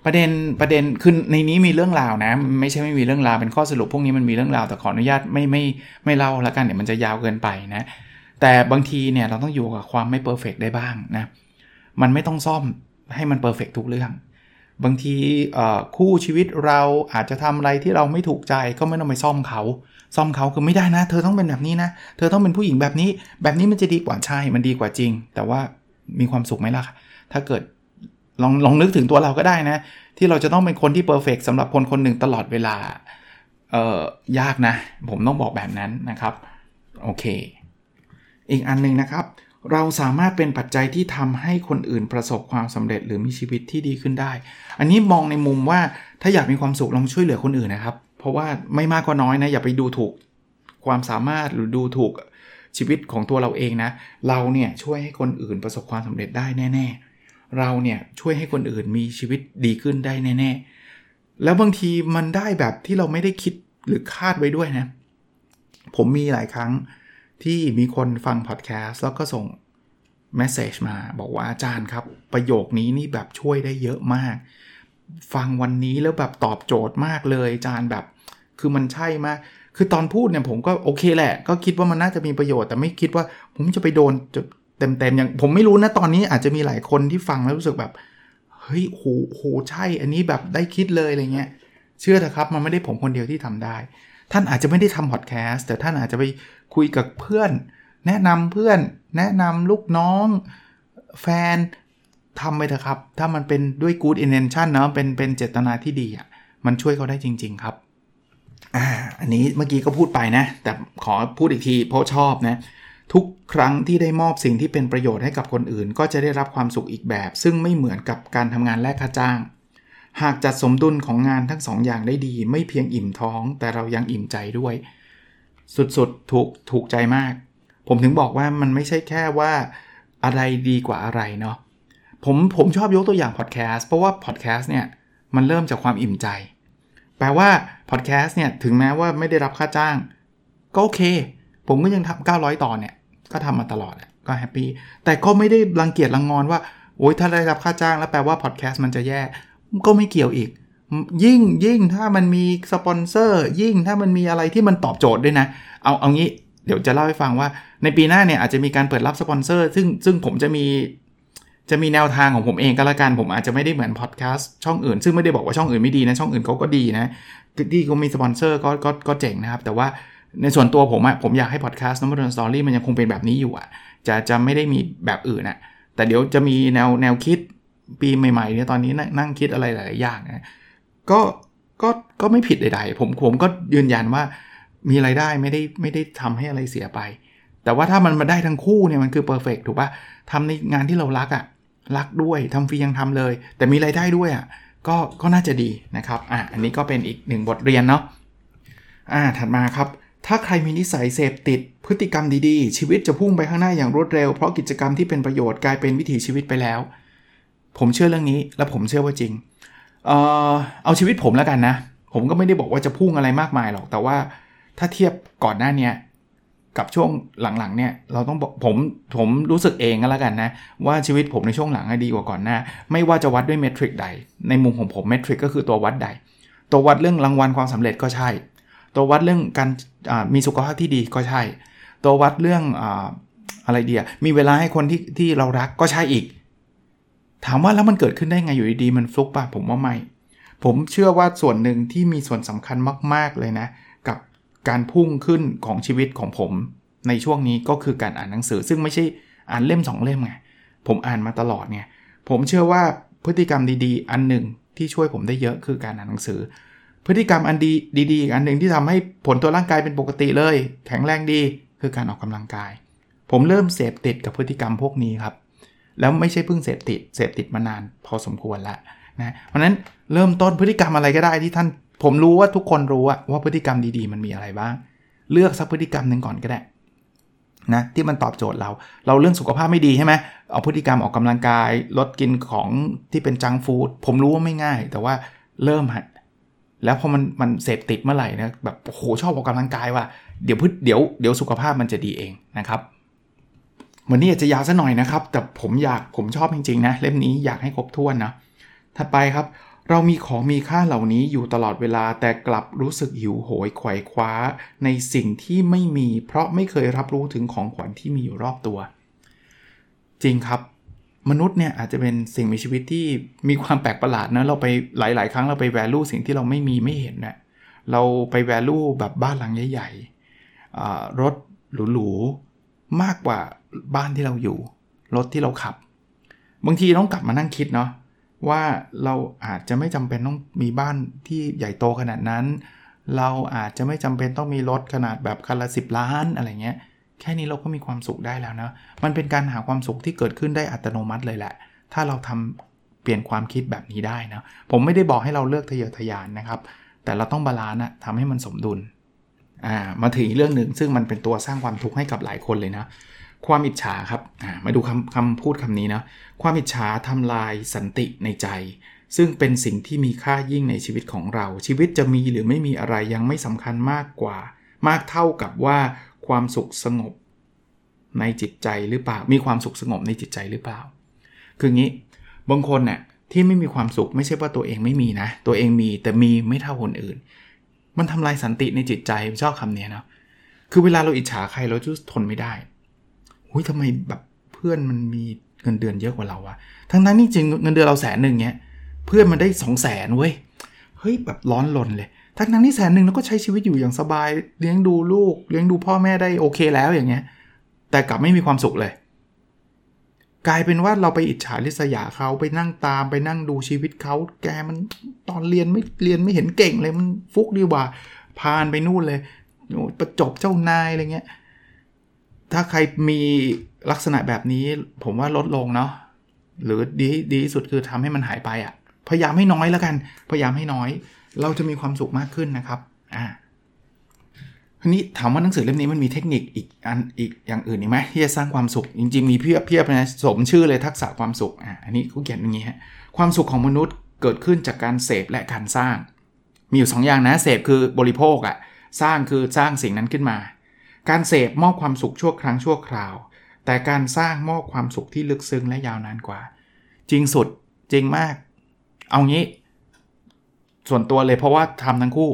ประเด็นประเด็นคือในนี้มีเรื่องราวนะ ไม่ใช่ไม่มีเรื่องราวเป็นข้อสรุปพวกนี้มันมีเรื่องราวแต่ขออนุญาตไม่ไม่ไม่เล่าแล้วกันเดี๋ยวมันจะยาวเกินไปนะแต่บางทีเนี่ยเราต้องอยู่กับความไม่ perfect ได้บ้างนะมันไม่ต้องซ่อม ให้มัน perfect ทุกเรื่อง บางทีคู่ชีวิตเราอาจจะทำอะไรที่เราไม่ถูกใจก็ไม่ต้องไปซ่อมเขา ซ่อมเขาคือไม่ได้นะ เธอต้องเป็นแบบนี้นะ เธอต้องเป็นผู้หญิงแบบนี้ แบบนี้มันจะดีกว่าใช่มันดีกว่าจริง แต่ว่ามีความสุขไหมล่ะ ถ้าเกิดลองลองนึกถึงตัวเราก็ได้นะ ที่เราจะต้องเป็นคนที่ perfect สำหรับคนคนหนึ่งตลอดเวลาเอ่อยากนะ ผมต้องบอกแบบนั้นนะครับ โอเค อีกอันนึงนะครับ เราสามารถเป็นปัจจัยที่ทำให้คนอื่นประสบความสำเร็จหรือมีชีวิตที่ดีขึ้นได้ อันนี้มองในมุมว่าถ้าอยากมีความสุขลองช่วยเหลือคนอื่นนะครับ เพราะว่าไม่มากก็น้อยนะอย่าไปดูถูกความสามารถหรือดูถูกชีวิตของตัวเราเองนะ เราเนี่ยช่วยให้คนอื่นประสบความสำเร็จได้แน่ ๆ เราเนี่ยช่วยให้คนอื่นมีชีวิตดีขึ้นได้แน่ ๆ แล้วบางทีมันได้แบบที่เราไม่ได้คิดหรือคาดไว้ด้วยนะ ผมมีหลายครั้ง ที่มีคนฟังพอดแคสต์แล้วก็ส่งเมสเซจมา บอกว่าอาจารย์ครับ ประโยคนี้นี่แบบช่วยได้เยอะมาก ฟังวันนี้แล้วแบบตอบโจทย์มากเลยอาจานแบบคือมันใช่มาก คือตอนพูดเนี่ยผมก็โอเคแหละ ก็คิดว่ามันน่าจะมีประโยชน์ แต่ไม่คิดว่าผมจะไปโดนเต็มๆอย่างผมไม่รู้นะตอนนี้อาจจะมีหลายคนที่ฟังแล้วรู้สึกแบบเฮ้ยโหโหใช่ อันนี้แบบได้คิดเลยอะไรเงี้ยเชื่อเถอะครับ มันไม่ได้ผมคนเดียวที่ทำได้ ท่านอาจจะไม่ได้ทำพอดแคสต์แต่ท่านอาจจะไปคุยกับเพื่อน แนะนำเพื่อน แนะนำลูกน้อง แฟนทำไปเถอะครับ ถ้ามันเป็นด้วย good intention เนาะเป็นเป็นเจตนาที่ดีอะมันช่วยเขาได้จริง ๆครับอ่าอันนี้เมื่อกี้ก็พูดไปนะ แต่ขอพูดอีกทีเพราะชอบนะทุกครั้งที่ได้มอบสิ่งที่เป็นประโยชน์ให้กับคนอื่น ก็จะได้รับความสุขอีกแบบ ซึ่งไม่เหมือนกับการทำงานแลกค่าจ้าง หากจัดสมดุลของงานทั้งสองอย่างได้ดี ไม่เพียงอิ่มท้อง แต่เรายังอิ่มใจด้วย สุดๆ ถูกถูกใจมาก ผมถึงบอกว่ามันไม่ใช่แค่ว่าอะไรดีกว่าอะไรเนาะผมผมชอบยกตัวอย่างพอดแคสต์เพราะว่าพอดแคสต์เนี่ยมันเริ่มจากความอิ่มใจ แปลว่าพอดแคสต์เนี่ยถึงแม้ว่าไม่ได้รับค่าจ้าง ก็โอเค ผมก็ยังทำ900 ตอนเนี่ย ก็ทำมาตลอดก็ happy แต่ก็ไม่ได้รังเกียจรังงอนว่าโอ้ยถ้าได้รับค่าจ้างแล้วแปลว่าพอดแคสต์มันจะแย่ ก็ไม่เกี่ยวอีก ยิ่งยิ่งถ้ามันมีสปอนเซอร์ ยิ่งถ้ามันมีอะไรที่มันตอบโจทย์ด้วยนะ เอาเอางี้เดี๋ยวจะเล่าให้ฟังว่า ในปีหน้าเนี่ยอาจจะมีการเปิดรับสปอนเซอร์ ซึ่งซึ่งผมจะมีจะมีแนวทางของผมเองก็แล้วกัน ผมอาจจะไม่ได้เหมือนพอดแคสต์ช่องอื่น ซึ่งไม่ได้บอกว่าช่องอื่นไม่ดีนะ ช่องอื่นเขาก็ดีนะ ที่เขามีสปอนเซอร์ก็ก็ก็เจ๋งนะครับ แต่ว่าในส่วนตัวผมอะผมอยากให้พอดแคสต์ Nopadol's Story มันยังคงเป็นแบบนี้อยู่อะจะจะไม่ได้มีแบบอื่นอะแต่เดี๋ยวจะมีแนวแนวคิด ปีใหม่ๆเนี่ยตอนนี้นั่งคิดอะไรหลายอย่างนะก็ก็ก็ไม่ผิดใดๆผมผมก็ยืนยันว่ามีไรายได้ไม่ได้ไม่ได้ทำให้อะไรเสียไป แต่ว่าถ้ามันมาได้ทั้งคู่เนี่ยมันคือเพอร์เฟกถูกปะทำในงานที่เรารักอะ่ะรักด้วยทำฟรียังทำเลย แต่มีรายได้ด้วยอะ่ะก็ก็น่าจะดีนะครับอะอันนี้ก็เป็นอีกหนึ่งบทเรียนเนาะอ่าถัดมาครับถ้าใครมีนิสัยเสพติดพฤติกรรมดีๆ ชีวิตจะพุ่งไปข้างหน้าอย่างรวดเร็ว เพราะกิจกรรมที่เป็นประโยชน์กลายเป็นวิถีชีวิตไปแล้ว ผมเชื่อเรื่องนี้และผมเชื่อว่าจริง เออเอาชีวิตผมแล้วกันนะ ผมก็ไม่ได้บอกว่าจะพุ่งอะไรมากมายหรอก แต่ว่าถ้าเทียบก่อนหน้านี้กับช่วงหลังๆเนี่ยเราต้องบอกผมผมรู้สึกเองก็แล้วกันนะ ว่าชีวิตผมในช่วงหลังดีกว่าก่อนหน้า ไม่ว่าจะวัดด้วยเมทริกใด ในมุมของผมเมทริกก็คือตัววัดใด ตัววัดเรื่องรางวัลความสำเร็จก็ใช่ ตัววัดเรื่องการมีสุขภาพที่ดีก็ใช่ ตัววัดเรื่องอะไรเดียมีเวลาให้คนที่ที่เรารักก็ใช่อีก ถามว่าแล้วมันเกิดขึ้นได้ไงอยู่ดีๆมันฟลุกป่ะผมว่าไม่ ผมเชื่อว่าส่วนหนึ่งที่มีส่วนสำคัญมาก ๆเลยนะ กับการพุ่งขึ้นของชีวิตของผมในช่วงนี้ก็คือการอ่านหนังสือ ซึ่งไม่ใช่อ่านเล่ม 2 เล่มไงผมอ่านมาตลอดเนี่ยผมเชื่อว่าพฤติกรรมดีๆ อันหนึ่งที่ช่วยผมได้เยอะคือการอ่านหนังสือ พฤติกรรมอันดีดีๆอันหนึ่งที่ทำให้ผลตัวร่างกายเป็นปกติเลย แข็งแรงดีคือการออกกำลังกาย ผมเริ่มเสพติดกับพฤติกรรมพวกนี้ครับ แล้วไม่ใช่เพิ่งเสพติดเสพติดมานานพอสมควรแล้วนะเพราะนั้นเริ่มต้นพฤติกรรมอะไรก็ได้ที่ท่านผมรู้ว่าทุกคนรู้ว่าพฤติกรรมดีๆ มันมีอะไรบ้าง เลือกสักพฤติกรรมหนึ่งก่อนก็ได้นะที่มันตอบโจทย์เรา เราเรื่องสุขภาพไม่ดีใช่ไหมเอาพฤติกรรมออกกำลังกาย ลดกินของที่เป็นจังฟู้ดผมรู้ว่าไม่ง่าย แต่ว่าเริ่มฮะแล้วพอมันมันเสพติดเมื่อไหร่นะแบบโอ้โหชอบออกกำลังกายว่ะเดี๋ยวพึ่เดี๋ยวเดี๋ยวสุขภาพมันจะดีเองนะครับ วันนี้อาจจะยาวซะหน่อยนะครับ แต่ผมอยากผมชอบจริงๆนะ เล่มนี้อยากให้ครบถ้วนนะ ถัดไปครับ เรามีของมีค่าเหล่านี้อยู่ตลอดเวลาแต่กลับรู้สึกหิวโหยไขว่คว้า ในสิ่งที่ไม่มี เพราะไม่เคยรับรู้ถึงของขวัญที่มีอยู่รอบตัว จริงครับ มนุษย์เนี่ยอาจจะเป็นสิ่งมีชีวิตที่มีความแปลกประหลาดนะเราไปหลาย ๆ ครั้งเราไปแวลูสิ่งที่เราไม่มีไม่เห็นเนะเราไปแวลูแบบบ้านหลังใหญ่ๆรถหรูๆ มากกว่าบ้านที่เราอยู่ รถที่เราขับ บางทีต้องกลับมานั่งคิดเนาะว่าเราอาจจะไม่จำเป็นต้องมีบ้านที่ใหญ่โตขนาดนั้น เราอาจจะไม่จำเป็นต้องมีรถขนาดแบบคันละสิบล้านอะไรเงี้ย แค่นี้เราก็มีความสุขได้แล้วนะ มันเป็นการหาความสุขที่เกิดขึ้นได้อัตโนมัติเลยแหละ ถ้าเราทำเปลี่ยนความคิดแบบนี้ได้นะ ผมไม่ได้บอกให้เราเลิกทะเยอทะยานนะครับ แต่เราต้อง balance ทำให้มันสมดุล อ่ามาถึงเรื่องหนึ่งซึ่งมันเป็นตัวสร้างความทุกข์ให้กับหลายคนเลยนะ ความอิจฉาครับมาดูคำคำพูดคำนี้นะความอิจฉาทำลายสันติในใจ ซึ่งเป็นสิ่งที่มีค่ายิ่งในชีวิตของเรา ชีวิตจะมีหรือไม่มีอะไรยังไม่สำคัญมากกว่า มากเท่ากับว่าความสุขสงบในจิตใจหรือเปล่า มีความสุขสงบในจิตใจหรือเปล่า คืองี้บางคนเนี่ยที่ไม่มีความสุขไม่ใช่ว่าตัวเองไม่มีนะ ตัวเองมีแต่มีไม่เท่าคนอื่น มันทำลายสันติในจิตใจชอบคำนี้นะคือเวลาเราอิจฉาใครเราจะทนไม่ได้หุ้ยทำไมแบบเพื่อนมันมีเงินเดือนเยอะกว่าเราอะทั้งนั้นนี่จริงเงินเดือนเราแสนหนึ่งเนี้ย เพื่อนมันได้สองแสนเว้ย เฮ้ยแบบร้อนลนเลย ทั้งนั้นนี่แสนหนึ่งแล้วก็ใช้ชีวิตอยู่อย่างสบาย เลี้ยงดูลูก เลี้ยงดูพ่อแม่ได้โอเคแล้วอย่างเงี้ย แต่กลับไม่มีความสุขเลย กลายเป็นว่าเราไปอิจฉาริษยาเขาไปนั่งตามไปนั่งดูชีวิตเขา แกมันตอนเรียนไม่เรียนไม่เห็นเก่งเลยมันฟุกดีกว่าพานไปนู่นเลยประจบเจ้านายอะไรเงี้ย ถ้าใครมีลักษณะแบบนี้ ผมว่าลดลงเนาะหรือดีดีสุดคือทำให้มันหายไปอะ่ะ พยายามให้น้อยแล้วกัน พยายามให้น้อย เราจะมีความสุขมากขึ้นนะครับ อ่า นี้ถามว่าหนังสือเล่มนี้มันมีเทคนิคอีกอันอีกอย่างอื่นอีกไหมที่จะสร้างความสุข จริงๆมีเพียบเพียบนะสมชื่อเลยทักษะความสุขอ่าอันนี้เขาเขียนอย่างนี้ฮะความสุขของมนุษย์เกิดขึ้นจากการเสพและการสร้าง มีอยู่ 2 อย่างนะเสพคือบริโภคอะสร้างคือสร้างสิ่งนั้นขึ้นมา การเสพมอบความสุขชั่วครั้งชั่วคราว แต่การสร้างมอบความสุขที่ลึกซึ้งและยาวนานกว่า จริงสุดจริงมาก เอางี้ ส่วนตัวเลยเพราะว่าทำทั้งคู่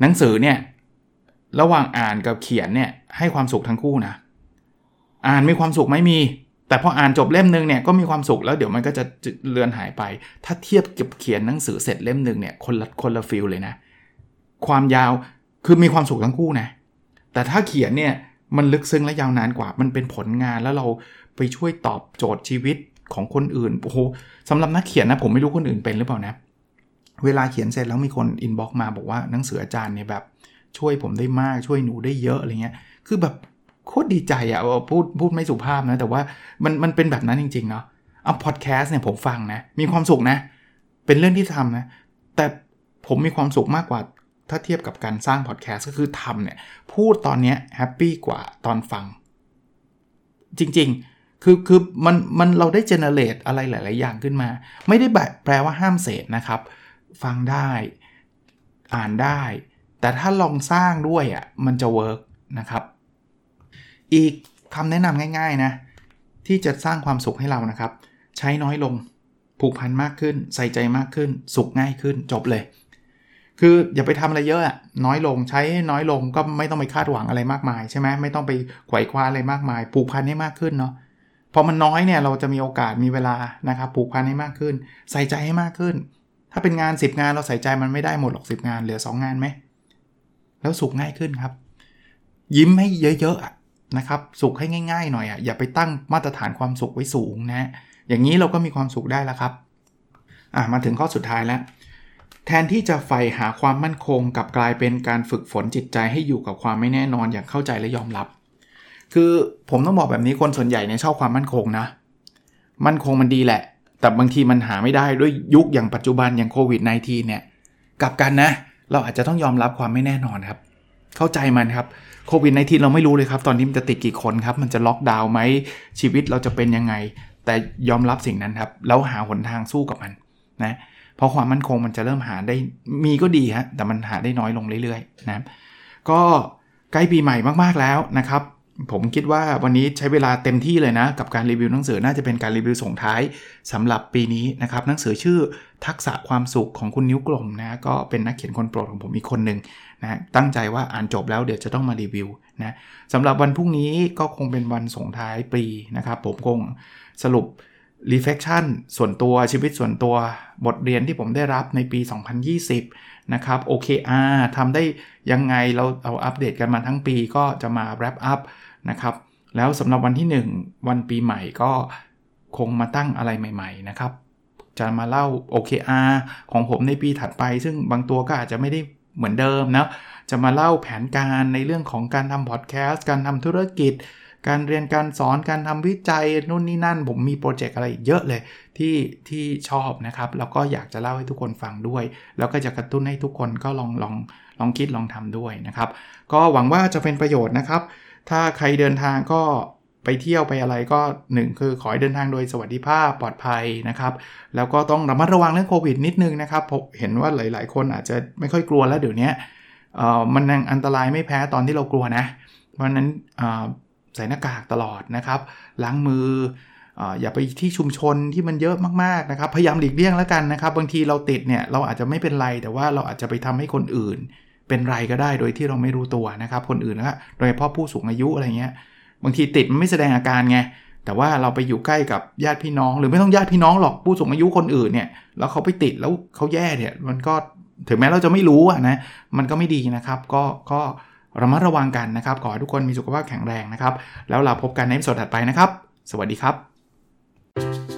หนังสือเนี่ย ระหว่างอ่านกับเขียนเนี่ยให้ความสุขทั้งคู่นะ อ่านมีความสุขไม่มี แต่พออ่านจบเล่มหนึ่งเนี่ยก็มีความสุขแล้วเดี๋ยวมันก็จะเลือนหายไป ถ้าเทียบกับเขียนหนังสือเสร็จเล่มหนึ่งเนี่ยคนละคนละ feel เลยนะ ความยาวคือมีความสุขทั้งคู่นะ แต่ถ้าเขียนเนี่ยมันลึกซึ้งและยาวนานกว่า มันเป็นผลงานแล้วเราไปช่วยตอบโจทย์ชีวิตของคนอื่น โอ้โหสำหรับนักเขียนนะผมไม่รู้คนอื่นเป็นหรือเปล่านะ เวลาเขียนเสร็จแล้วมีคน inbox มาบอกว่าหนังสืออาจารย์เนี่ยแบบ ช่วยผมได้มากช่วยหนูได้เยอะอะไรเงี้ย คือแบบโคตรดีใจอะพูดพูดไม่สุภาพนะ แต่ว่ามันมันเป็นแบบนั้นจริง ๆ เนาะเอาพอดแคสต์เนี่ยผมฟังนะ มีความสุขนะ เป็นเรื่องที่ทำนะ แต่ผมมีความสุขมากกว่าถ้าเทียบกับการสร้างพอดแคสต์ก็คือทำเนี่ย พูดตอนนี้ happy กว่าตอนฟัง จริงๆ คือคือมันมันเราได้ generate อะไรหลาย ๆ อย่างขึ้นมา ไม่ได้แบบแปลว่าห้ามเสพนะครับ ฟังได้ อ่านได้ แต่ถ้าลองสร้างด้วยอะ่ะมันจะเวิร์กนะครับ อีกคำแนะนำง่ายๆนะ ที่จะสร้างความสุขให้เรานะครับ ใช้น้อยลงผูกพันมากขึ้น ใส่ใจมากขึ้น สุขง่ายขึ้นจบเลย คืออย่าไปทำอะไรเยอะอะน้อยลงใช้น้อยลงก็ไม่ต้องไปคาดหวังอะไรมากมายใช่ไหมไม่ต้องไปไขว่คว้าอะไรมากมาย ผูกพันให้มากขึ้นเนาะพอมันน้อยเนี่ยเราจะมีโอกาสมีเวลานะครับผูกพันให้มากขึ้น ใส่ใจให้มากขึ้น ถ้าเป็นงาน 10 งานเราใส่ใจมันไม่ได้หมดหรอก10 งานเหลือ 2 งานไหม แล้วสุขง่ายขึ้นครับ ยิ้มให้เยอะๆนะครับ สุขให้ง่าย ๆ หน่อยอะอย่าไปตั้งมาตรฐานความสุขไว้สูงนะ อย่างนี้เราก็มีความสุขได้แล้วครับอะมาถึงข้อสุดท้ายแล้ว แทนที่จะใฝ่หาความมั่นคงกับกลายเป็นการฝึกฝนจิตใจให้อยู่กับความไม่แน่นอนอย่างเข้าใจและยอมรับ คือผมต้องบอกแบบนี้คนส่วนใหญ่เนี่ยชอบความมั่นคงนะ มั่นคงมันดีแหละ แต่บางทีมันหาไม่ได้ด้วยยุคอย่างปัจจุบันอย่างโควิด -19 เนี่ยกลับกันนะ เราอาจจะต้องยอมรับความไม่แน่นอนครับ เข้าใจมันครับโควิดในที่เราไม่รู้เลยครับ ตอนนี้มันจะติดกี่คนครับ มันจะล็อกดาวน์ไหมชีวิตเราจะเป็นยังไง แต่ยอมรับสิ่งนั้นครับ แล้วหาหนทางสู้กับมันนะเพราะความมั่นคงมันจะเริ่มหาได้มีก็ดีฮะแต่มันหาได้น้อยลงเรื่อยๆนะก็ใกล้ปีใหม่มากๆแล้วนะครับ ผมคิดว่าวันนี้ใช้เวลาเต็มที่เลยนะ กับการรีวิวหนังสือน่าจะเป็นการรีวิวส่งท้ายสำหรับปีนี้นะครับหนังสือชื่อทักษะความสุขของคุณนิ้วกลมนะก็เป็นนักเขียนคนโปรดของผมอีกคนหนึ่งนะตั้งใจว่าอ่านจบแล้วเดี๋ยวจะต้องมารีวิวนะสำหรับวันพรุ่งนี้ก็คงเป็นวันส่งท้ายปีนะครับผมคงสรุป reflection ส่วนตัวชีวิตส่วนตัวบทเรียนที่ผมได้รับในปี 2020 นะครับ OKR ทำได้ยังไงเราเอาอัปเดตกันมาทั้งปีก็จะมา wrap up นะครับ แล้วสำหรับวันที่ 1 วันปีใหม่ก็คงมาตั้งอะไรใหม่ๆนะครับ จะมาเล่า OKR ของผมในปีถัดไป ซึ่งบางตัวก็อาจจะไม่ได้เหมือนเดิมนะ จะมาเล่าแผนการในเรื่องของการทำพอดแคสต์ การทำธุรกิจ การเรียนการสอน การทำวิจัยนู่นนี่นั่น ผมมีโปรเจกต์อะไรเยอะเลยที่ที่ชอบนะครับ แล้วก็อยากจะเล่าให้ทุกคนฟังด้วย แล้วก็จะกระตุ้นให้ทุกคนก็ลองลองลองคิดลองทำด้วยนะครับ ก็หวังว่าจะเป็นประโยชน์นะครับ ถ้าใครเดินทางก็ไปเที่ยวไปอะไรก็1คือขอให้เดินทางโดยสวัสดิภาพปลอดภัยนะครับ แล้วก็ต้องระมัดระวังเรื่องโควิดนิดนึงนะครับผมเห็นว่าหลาย ๆ คนอาจจะไม่ค่อยกลัวแล้วเดี๋ยวนี้มันยังอันตรายไม่แพ้ตอนที่เรากลัวนะ เพราะนั้นใส่หน้ากากตลอดนะครับ ล้างมือออย่าไปที่ชุมชนที่มันเยอะมากๆนะครับ พยายามหลีกเลี่ยงแล้วกันนะครับ บางทีเราติดเนี่ยเราอาจจะไม่เป็นไร แต่ว่าเราอาจจะไปทำให้คนอื่น เป็นไรก็ได้โดยที่เราไม่รู้ตัวนะครับ คนอื่นนะโดยเฉพาะผู้สูงอายุอะไรเงี้ยบางทีติดมันไม่แสดงอาการไงแต่ว่าเราไปอยู่ใกล้กับญาติพี่น้อง หรือไม่ต้องญาติพี่น้องหรอกผู้สูงอายุคนอื่นเนี่ยแล้วเขาไปติดแล้วเขาแย่เนี่ยมันก็ถึงแม้เราจะไม่รู้อะนะมันก็ไม่ดีนะครับ ก็ก็ระมัดระวังกันนะครับขอให้ทุกคนมีสุขภาพแข็งแรงนะครับ แล้วเราพบกันในสดถัดไปนะครับ สวัสดีครับ